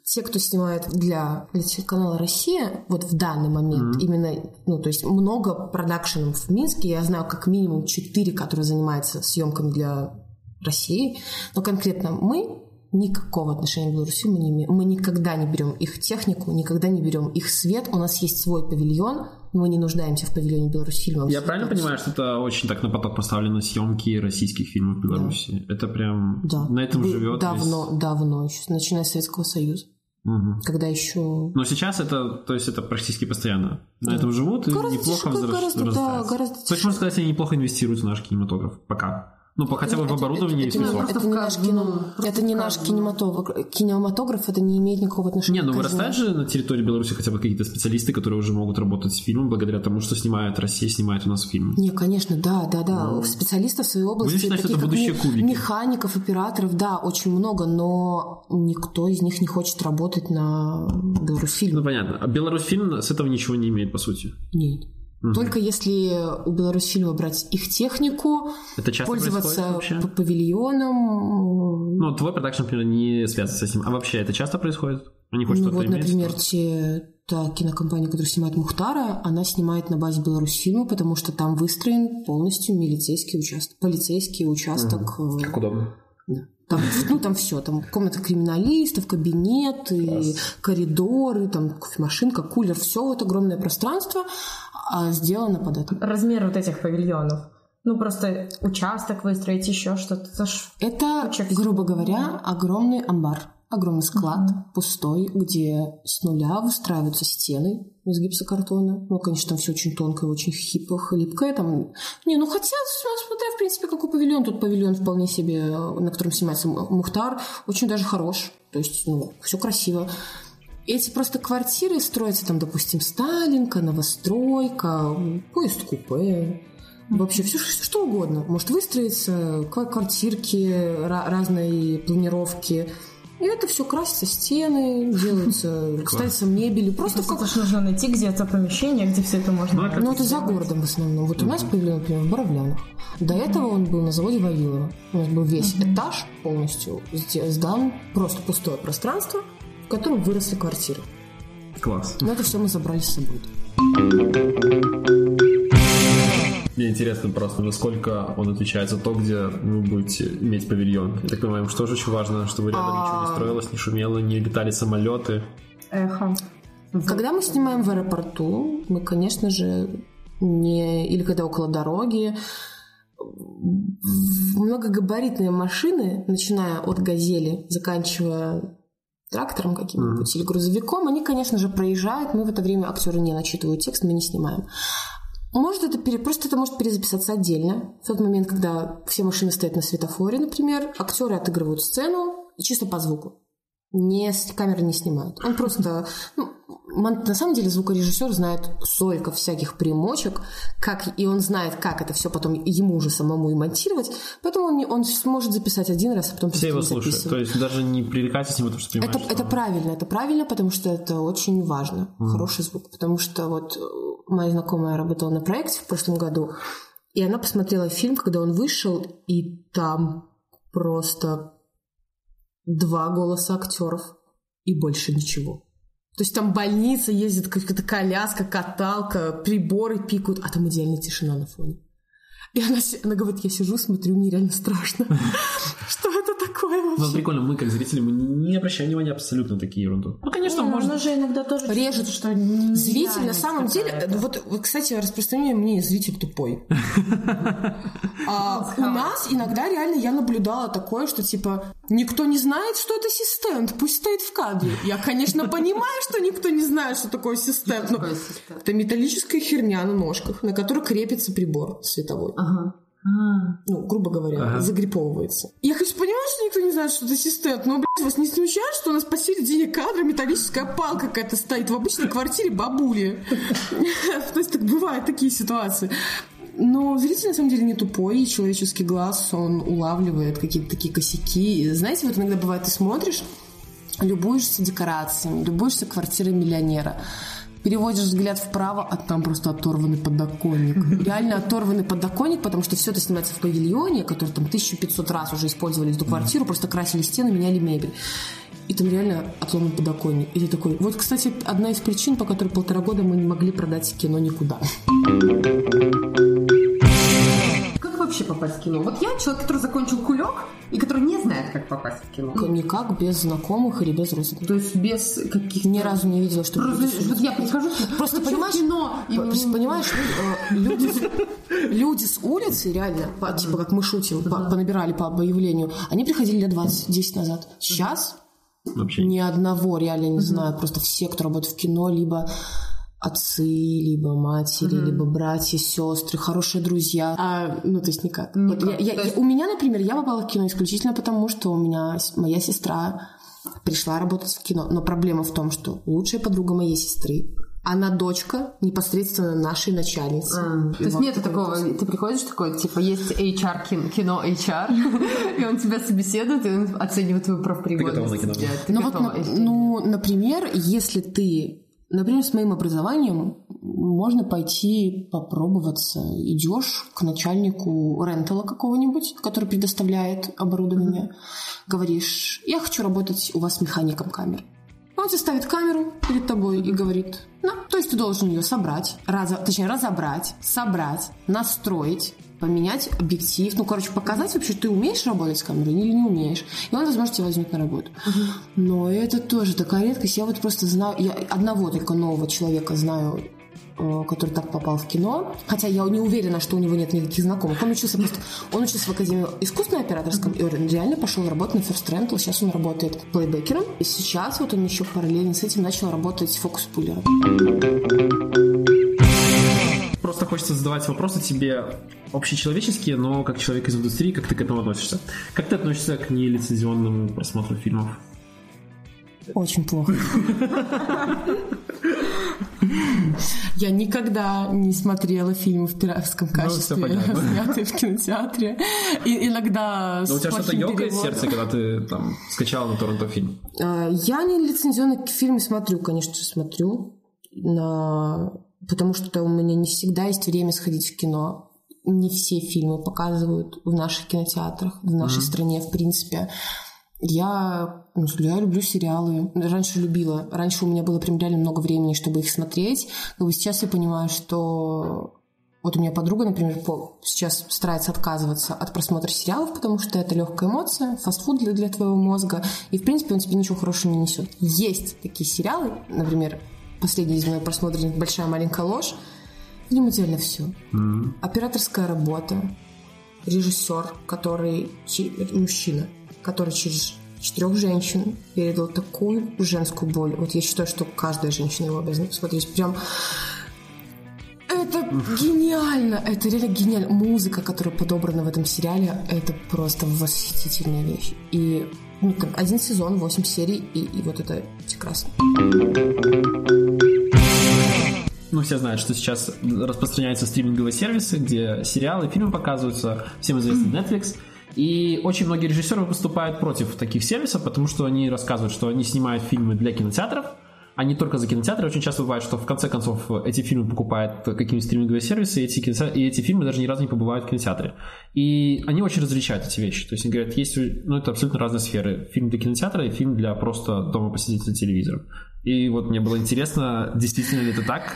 те, кто снимает для, для телеканала «Россия», вот в данный момент, именно, ну, то есть много продакшенов в Минске, я знаю как минимум четыре, которые занимаются съемками для России, но конкретно мы никакого отношения к Беларуси мы не имеем. Мы никогда не берем их технику, никогда не берем их свет. У нас есть свой павильон, мы не нуждаемся в павильоне Беларусьфильма. Я правильно понимаю, что это очень так на поток поставлены съемки российских фильмов в Беларуси? Это прям Да. на этом Вы- живет. Давно, давно еще, начиная с Советского Союза. Мгм. Когда еще Но сейчас это, то есть это практически постоянно. На этом живут и Гораздо неплохо дешевле, взрас- гораздо, да, гораздо То есть, можно сказать, они неплохо инвестируют в наш кинематограф. Пока. Ну, по- хотя бы в Это- оборудование это, и это, смысл. не- это не наш кино, это не наш кинематограф. Кинематограф это не имеет никакого отношения. Не, ну вырастают же на территории Беларуси хотя бы какие-то специалисты, которые уже могут работать с фильмом благодаря тому, что снимает Россия, снимает у нас фильм. Не, конечно, да, да, да. Специалистов в своей области, Будем считать, что таких это как будущие ме- кубики. механиков, операторов, да, очень много, но никто из них не хочет работать на Ну, Беларусьфильме. понятно. А Беларусь фильм с этого ничего не имеет, по сути. Нет. Только если у Беларусильма брать их технику, Это часто пользоваться павильоном. Ну, твой продакшн, например, не связан с этим. А вообще это часто происходит? Они хоть Ну что-то вот, имеют? например, те, та кинокомпания, которая снимает Мухтара, она снимает на базе Беларусьфильма, потому что там выстроен полностью милицейский участок, полицейский участок. э, Как удобно. Да. Там, ну, там все, там комната криминалистов, кабинет, и коридоры, там кофемашинка, кулер, все вот огромное пространство а, сделано под это. Размер вот этих павильонов. Ну, просто участок выстроить, еще что-то. Это ж Это, грубо говоря, огромный амбар, огромный склад, пустой, где с нуля выстраиваются стены из гипсокартона. Ну, конечно, там все очень тонкое, очень хипо, хлипкое. Там... Не, ну хотя, смотря, в принципе, какой павильон. Тут павильон вполне себе, на котором снимается Мухтар, очень даже хорош. То есть, ну, все красиво. Эти просто квартиры строятся там, допустим, Сталинка, новостройка, поезд купе. Вообще все что угодно. Может выстроиться, ква- квартирки ра- разной планировки. И это все красится стены, делаются, [LAUGHS] ставится мебель. Просто в Просто как... ж нужно найти где-то помещение, где все это можно. Ну, это- Ну, это за городом в основном. Вот у нас павильон, например, в Боровлянах. До этого он был на заводе Вавилова. У нас был весь этаж полностью сдан, просто пустое пространство, в котором выросли квартиры. Класс. Но это все мы забрали с собой. Мне интересно просто, насколько он отвечает за то, где вы будете иметь павильон. Я так понимаю, что тоже очень важно, чтобы рядом ничего не строилось, не шумело, не летали самолеты. Эхо. Когда мы снимаем в аэропорту, мы, конечно же, не... Или когда около дороги, многогабаритные машины, начиная от «Газели», заканчивая трактором каким-нибудь или грузовиком, они, конечно же, проезжают. Мы в это время актеры не начитывают текст, мы не снимаем. Может, это пере... просто это может перезаписаться отдельно. В тот момент, когда все машины стоят на светофоре, например, актеры отыгрывают сцену чисто по звуку. Не, камеры не снимают. Он просто... ну, на самом деле звукорежиссер знает столько всяких примочек, как, и он знает, как это все потом ему уже самому и монтировать, поэтому он, он сможет записать один раз, а потом Все его слушают. То есть даже не привлекайтесь к нему, потому что понимаешь, Это, что- это правильно, это правильно, потому что это очень важно, хороший звук. Потому что вот э, моя знакомая работала на проекте в прошлом году, и она посмотрела фильм, когда он вышел, и там просто два голоса актеров и больше ничего. То есть там больница ездит, какая-то коляска, каталка, приборы пикают, а там идеальная тишина на фоне. И она, она говорит, я сижу, смотрю, мне реально страшно. [LAUGHS] Что это такое Ну, вообще? прикольно, мы как зрители, мы не обращаем внимания абсолютно на такие ерунду. Ну, конечно, Ну, можно... оно же иногда тоже Режет. что не Зритель на самом деле, э, вот, кстати, распространение мнения зритель тупой. [LAUGHS] А у нас иногда реально я наблюдала такое, что типа никто не знает, что это ассистент, пусть стоит в кадре. Я, конечно, [LAUGHS] понимаю, что никто не знает, что такое ассистент, но Такой ассистент. это металлическая херня на ножках, на которой крепится прибор световой. Ага. Ну, грубо говоря, Ага. загриповывается. Я, конечно, понимаю, что никто не знает, что это ассистент, но, блядь, вас не смущает, что у нас посередине кадра металлическая палка какая-то стоит в обычной квартире бабули. [LAUGHS] То есть так бывают такие ситуации. Но зритель, на самом деле, не тупой, и человеческий глаз, он улавливает какие-то такие косяки. И знаете, вот иногда бывает, ты смотришь, любуешься декорациями, любуешься квартирой миллионера, переводишь взгляд вправо, а там просто оторванный подоконник. Реально оторванный подоконник, потому что все это снимается в павильоне, который там 1500 раз уже использовали эту квартиру, просто красили стены, меняли мебель. И там реально отломан подоконник. И ты такой... Вот, кстати, одна из причин, по которой полтора года мы не могли продать кино никуда. Вообще попасть в кино? Вот я человек, который закончил кулек и который не знает, как попасть в кино. Никак, без знакомых или без родственников. То есть без каких-то... Ни разу не видела, что Просто, люди вот я прихожу, [LAUGHS] Просто хочу понимаешь, кино, и Понимаешь, э, люди, [LAUGHS] люди с улицы, реально, по- типа как мы шутим, по- понабирали по объявлению, они приходили лет 20-10 назад. Сейчас Вообще. ни одного реально не знаю. Просто все, кто работает в кино, либо отцы, либо матери, либо братья, сестры, хорошие друзья. А, ну, то есть никак. Вот я- я- То есть- я- у меня, например, я попала в кино исключительно потому, что у меня моя сестра пришла работать в кино. Но проблема в том, что лучшая подруга моей сестры, она дочка непосредственно нашей начальницы. А, То есть нет такого, ты приходишь такой, типа, есть HR, кин- кино HR, [LAUGHS] и он тебя собеседует, и он оценивает твою профпригодность. готова на кино? Ну вот, ну, например, если ты, например, с моим образованием, можно пойти попробоваться. Идешь к начальнику рентала какого-нибудь, который предоставляет оборудование, говоришь, я хочу работать у вас механиком камер. Он тебе ставит камеру перед тобой и говорит, ну, то есть ты должен ее собрать, раз, точнее разобрать, собрать, настроить, поменять объектив, ну, короче, показать вообще, ты умеешь работать с камерой или не умеешь. И он, возможно, тебя возьмет на работу. Но это тоже такая редкость. Я вот просто знаю, я одного только нового человека знаю, э, который так попал в кино. Хотя я не уверена, что у него нет никаких знакомых. Он учился просто... Он учился в Академии искусственно операторском, и он реально пошел работать на First Rental. Сейчас он работает плейбекером. И сейчас вот он еще параллельно с этим начал работать фокус-пулером. Просто хочется задавать вопросы тебе общечеловеческие, но как человек из индустрии, как ты к этому относишься? Как ты относишься к нелицензионному просмотру фильмов? Очень плохо. Я никогда не смотрела фильмы в пиратском Ну, качестве, снятые в кинотеатре. И иногда Но у с тебя что-то ёкает сердце, когда ты там скачала на торрентов фильм? А, Я не лицензионные фильмы смотрю, конечно смотрю. На... Потому что у меня не всегда есть время сходить в кино. Не все фильмы показывают в наших кинотеатрах, в нашей стране, в принципе. Я, ну, я люблю сериалы. Раньше любила. Раньше у меня было прям реально много времени, чтобы их смотреть. Как бы сейчас я понимаю, что вот у меня подруга, например, по- сейчас старается отказываться от просмотра сериалов, потому что это легкая эмоция, фастфуд для, для твоего мозга, и, в принципе, он тебе ничего хорошего не несет. Есть такие сериалы, например, последний из моих просмотренных «Большая маленькая ложь», в нем идеально все. Операторская работа, режиссер, который, чи- мужчина, который через четырех женщин передал такую женскую боль. Вот я считаю, что каждая женщина его обязана посмотреть. Прям это гениально! Это реально гениально. Музыка, которая подобрана в этом сериале, это просто восхитительная вещь. И ну, там, один сезон, восемь серий, и, и вот это прекрасно. Ну, все знают, что сейчас распространяются стриминговые сервисы, где сериалы, фильмы показываются, всем известный Netflix. И очень многие режиссеры выступают против таких сервисов, потому что они рассказывают, что они снимают фильмы для кинотеатров, а не только за кинотеатры. Очень часто бывает, что в конце концов эти фильмы покупают какие-нибудь стриминговые сервисы, и эти, кинотеа- и эти фильмы даже ни разу не побывают в кинотеатре. И они очень различают эти вещи. То есть они говорят, есть, ну, это абсолютно разные сферы. Фильм для кинотеатра и фильм для просто дома посидеть за телевизором. И вот мне было интересно, действительно ли это так?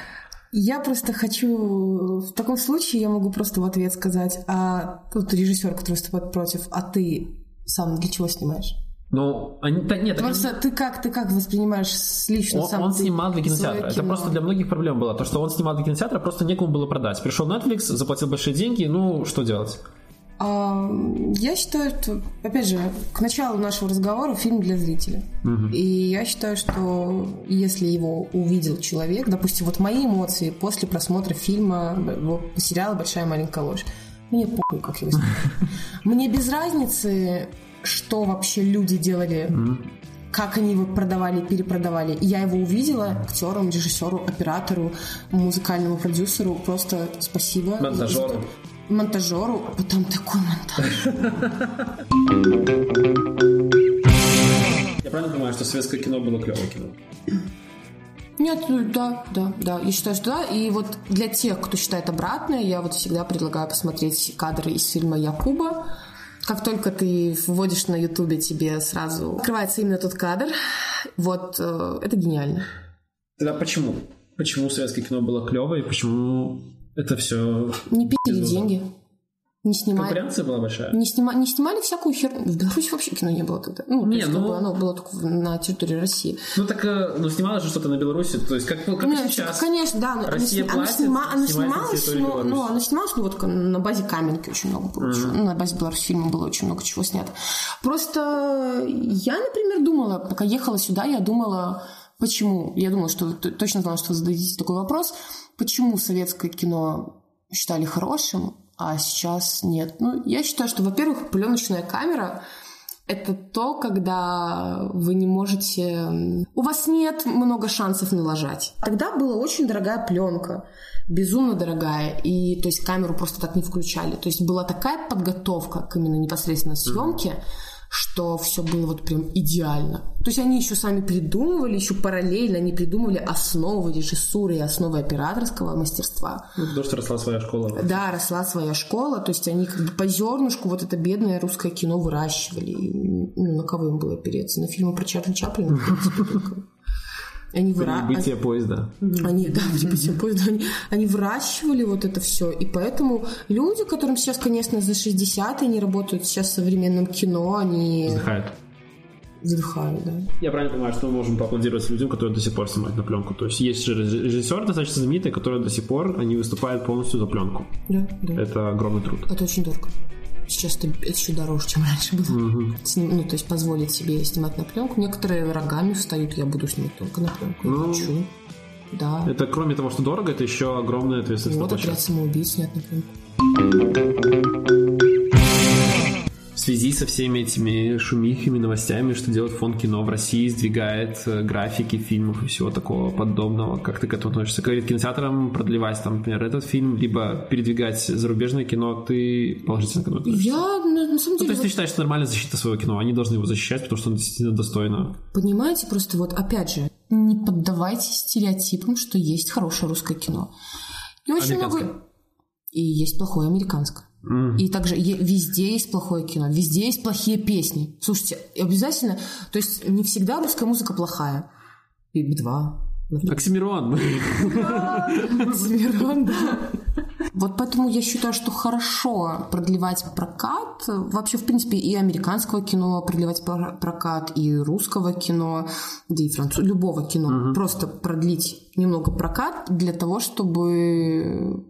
Я просто хочу... В таком случае я могу просто в ответ сказать, а тут режиссер, который выступает против, а ты сам для чего снимаешь? Ну, они, да, нет, Просто ты как, ты как воспринимаешь лично он, сам он ты снимал для кинотеатра. Это кино? просто для многих проблем было. То, что он снимал для кинотеатра, просто некому было продать. Пришел Netflix, заплатил большие деньги, ну, что делать? А, Я считаю, что, опять же, к началу нашего разговора фильм для зрителя. И я считаю, что если его увидел человек, допустим, вот мои эмоции после просмотра фильма, сериала «Большая маленькая ложь», мне похуй, как его снимают. [LAUGHS] Мне без разницы, что вообще люди делали как они его продавали, перепродавали. И я его увидела актерам, режиссеру, оператору, музыкальному продюсеру. Просто спасибо. Монтажеру. Монтажеру. Там такой монтаж. Я правильно понимаю, что советское кино было клевое кино? Нет, ну да, да, да. Я считаю, что да. И вот для тех, кто считает обратное, я вот всегда предлагаю посмотреть кадры из фильма Якуба. Как только ты вводишь на Ютубе, тебе сразу открывается именно тот кадр. Вот э, это гениально. Тогда почему? Почему советское кино было клевое и почему это все... Не пили деньги. Не снимали. Конкуренция была большая? Не, снима, не снимали всякую херню. В Беларуси вообще кино не было тогда. Ну, то Не, есть, ну- оно было только на территории России. Ну так, э, ну снималось же что-то на Беларуси, то есть как, как Нет, сейчас. конечно, да. оно- Россия оно, платит, снима- оно снималось, территории ну, ну, оно снималось, ну, вот на базе Каменки очень много было. чего. Ну, на базе Беларусь фильма было очень много чего снято. Просто я, например, думала, пока ехала сюда, я думала, почему? Я думала, что точно знала, что вы зададите такой вопрос. Почему советское кино считали хорошим, а сейчас нет? Ну, я считаю, что, во-первых, пленочная камера это то, когда вы не можете... У вас нет много шансов налажать. Тогда была очень дорогая пленка, безумно дорогая, и то есть камеру просто так не включали. То есть была такая подготовка к именно непосредственно съемке, что все было вот прям идеально. То есть они еще сами придумывали, еще параллельно они придумывали основы режиссуры и основы операторского мастерства. Ну, потому что росла своя школа. Да, росла своя школа, то есть они как бы по зернышку вот это бедное русское кино выращивали. И, ну, на кого им было опереться? На фильмы про Чарли Чаплина, в принципе, только. Они выра... Прибытие поезда. Они, да, прибытие поезда. Они, они выращивали вот это все. И поэтому люди, которым сейчас, конечно, за 60 они работают сейчас в современном кино, они вздыхают, да. Я правильно понимаю, что мы можем поаплодировать людям, которые до сих пор снимают на пленку. То есть есть же режиссер достаточно знаменитый, который до сих пор они выступают полностью за пленку. Да, да. Это огромный труд. Это очень дорого. Сейчас это, это еще дороже, чем раньше было. Сним- ну, то есть позволить себе снимать на пленку. Некоторые рогами встают, я буду снимать только на пленку. Ну, хочу. Да. Это кроме того, что дорого, это еще огромная ответственность вот на отряд самоубийц снят на пленку. В связи со всеми этими шумихами, новостями, что делает фонд кино в России, сдвигает э, графики фильмов и всего такого подобного. Как ты к этому относишься? Говорит кинотеатрам продлевать, там, например, этот фильм, либо передвигать зарубежное кино, ты положительно к этому относишься? Я, на, на самом Ну, то деле, есть ты считаешь, что нормальная защита своего кино, они должны его защищать, потому что он действительно достойно. Понимаете, просто вот опять же, не поддавайтесь стереотипам, что есть хорошее русское кино. И очень много... И есть плохое американское. И также везде есть плохое кино, везде есть плохие песни. Слушайте, обязательно... То есть не всегда русская музыка плохая. И 2 Оксимирон. [LAUGHS] Замирон, да. Вот поэтому я считаю, что хорошо продлевать прокат. Вообще, в принципе, и американского кино продлевать пр- прокат, и русского кино, да и француз, любого кино. Просто продлить немного прокат для того, чтобы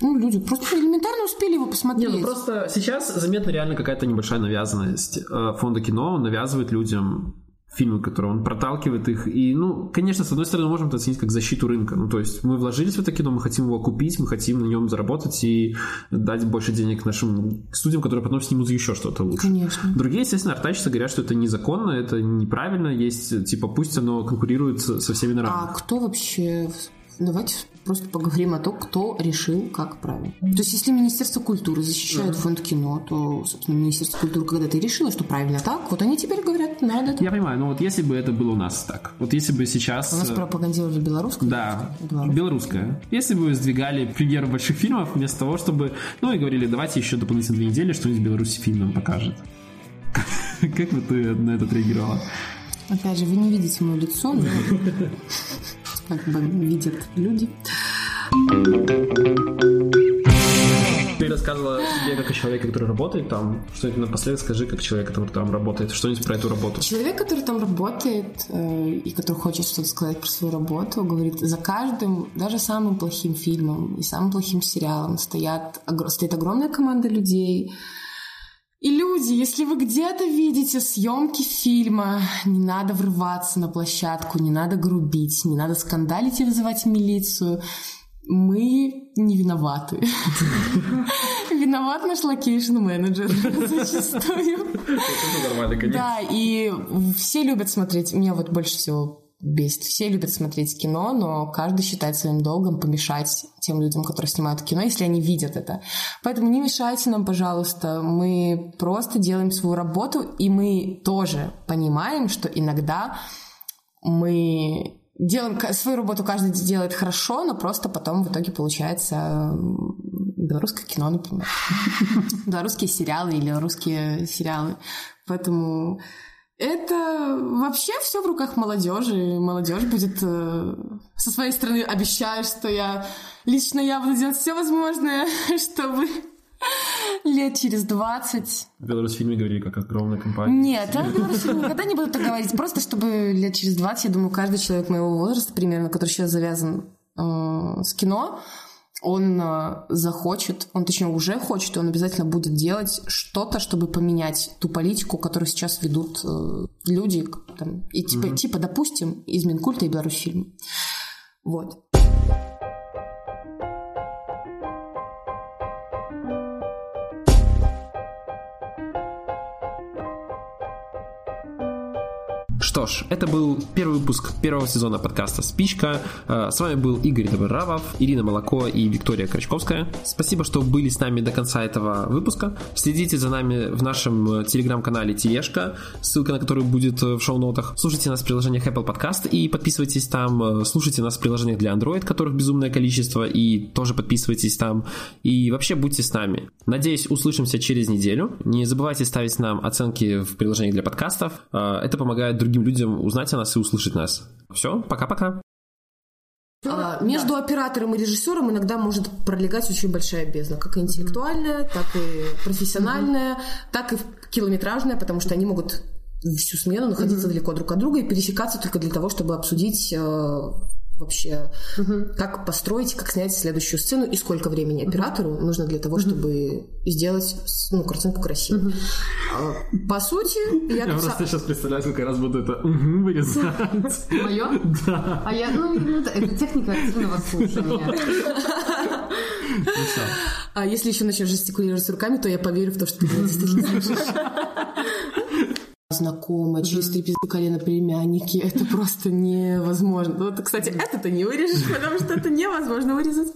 ну, люди просто элементарно успели его Не, посмотреть. ну просто сейчас заметна реально какая-то небольшая навязанность э, фонда кино, он навязывает людям фильмы, которые он проталкивает их. И, ну, конечно, с одной стороны, можем это оценить как защиту рынка. Ну, то есть мы вложились в это кино, мы хотим его купить, мы хотим на нем заработать и дать больше денег нашим студиям, которые потом снимут еще что-то лучше. Конечно. Другие, естественно, артачатся, говорят, что это незаконно, это неправильно, есть, типа, пусть оно конкурирует со всеми на А кто вообще... Давайте просто поговорим о том, кто решил, как правильно. То есть, если Министерство культуры защищает фонд кино, то, собственно, Министерство культуры когда-то решило, что правильно так, вот они теперь говорят, надо так. Я понимаю, но вот если бы это было у нас так, вот если бы сейчас... У нас э, пропагандировали белорусскую. Да, Белорус. белорусская. Если бы сдвигали премьеру больших фильмов, вместо того, чтобы... Ну и говорили, давайте еще дополнительно две недели что-нибудь в Беларуси фильм нам покажет. [LAUGHS] Как бы ты на это отреагировала? Опять же, вы не видите мое лицо, но [LAUGHS] как бы видят люди. Ты рассказывала себе как о человеке, который работает там. Что-нибудь напоследок скажи, как человек, который там работает. Что-нибудь про эту работу. Человек, который там работает э, и который хочет что-то сказать про свою работу, говорит, за каждым, даже самым плохим фильмом и самым плохим сериалом стоят, стоит огромная команда людей. И люди, если вы где-то видите съемки фильма, не надо врываться на площадку, не надо грубить, не надо скандалить и вызывать милицию. Мы не виноваты. Виноват наш location manager зачастую. нормально, Да, и все любят смотреть, меня вот больше всего бесит. Все любят смотреть кино, но каждый считает своим долгом помешать тем людям, которые снимают кино, если они видят это. Поэтому не мешайте нам, пожалуйста. Мы просто делаем свою работу, и мы тоже понимаем, что иногда мы делаем свою работу, каждый делает хорошо, но просто потом в итоге получается белорусское кино, например. [LAUGHS] Белорусские сериалы или русские сериалы. Поэтому это вообще все в руках молодежи. Молодежь будет э, со своей стороны обещаю, что я лично я буду делать все возможное, [LAUGHS] чтобы лет через 20 В Беларусь фильме говорили, как огромная компания. нет, я никогда не буду так говорить. Просто чтобы лет через 20, я думаю, каждый человек моего возраста примерно, который сейчас завязан э, с кино, он э, захочет, он точнее уже хочет, и он обязательно будет делать что-то, чтобы поменять ту политику, которую сейчас ведут э, люди, там, и типа, типа, допустим, из Минкульта и Беларусьфильм. Вот. Что ж, это был первый выпуск первого сезона подкаста «Спичка». Э, с вами был Игорь Добровав, Ирина Молоко и Виктория Крачковская. Спасибо, что были с нами до конца этого выпуска. Следите за нами в нашем телеграм-канале Тележка, ссылка на который будет в шоу-нотах. Слушайте нас в приложениях Apple Podcast и подписывайтесь там. Слушайте нас в приложениях для Android, которых безумное количество, и тоже подписывайтесь там. И вообще будьте с нами. Надеюсь, услышимся через неделю. Не забывайте ставить нам оценки в приложениях для подкастов. Э, это помогает другим людям узнать о нас и услышать нас. Все, пока-пока. А, между оператором и режиссером иногда может пролегать очень большая бездна, как и интеллектуальная, так и профессиональная, так и километражная, потому что они могут всю смену находиться далеко друг от друга и пересекаться только для того, чтобы обсудить э, вообще, угу. как построить, как снять следующую сцену и сколько времени оператору угу. нужно для того, чтобы угу. сделать ну, картинку красивой. Угу. По сути, я... Я просто сейчас представляю, сколько раз буду это угу вырезать. Мое? Да. А я, ну, это техника активного слушания. А если еще начнешь жестикулировать руками, то я поверю в то, что ты действительно [LAUGHS] слышишь знакомая, через три пизды колено племянники. [LAUGHS] Это просто невозможно. Вот, кстати, это ты не вырежешь, потому что это невозможно вырезать.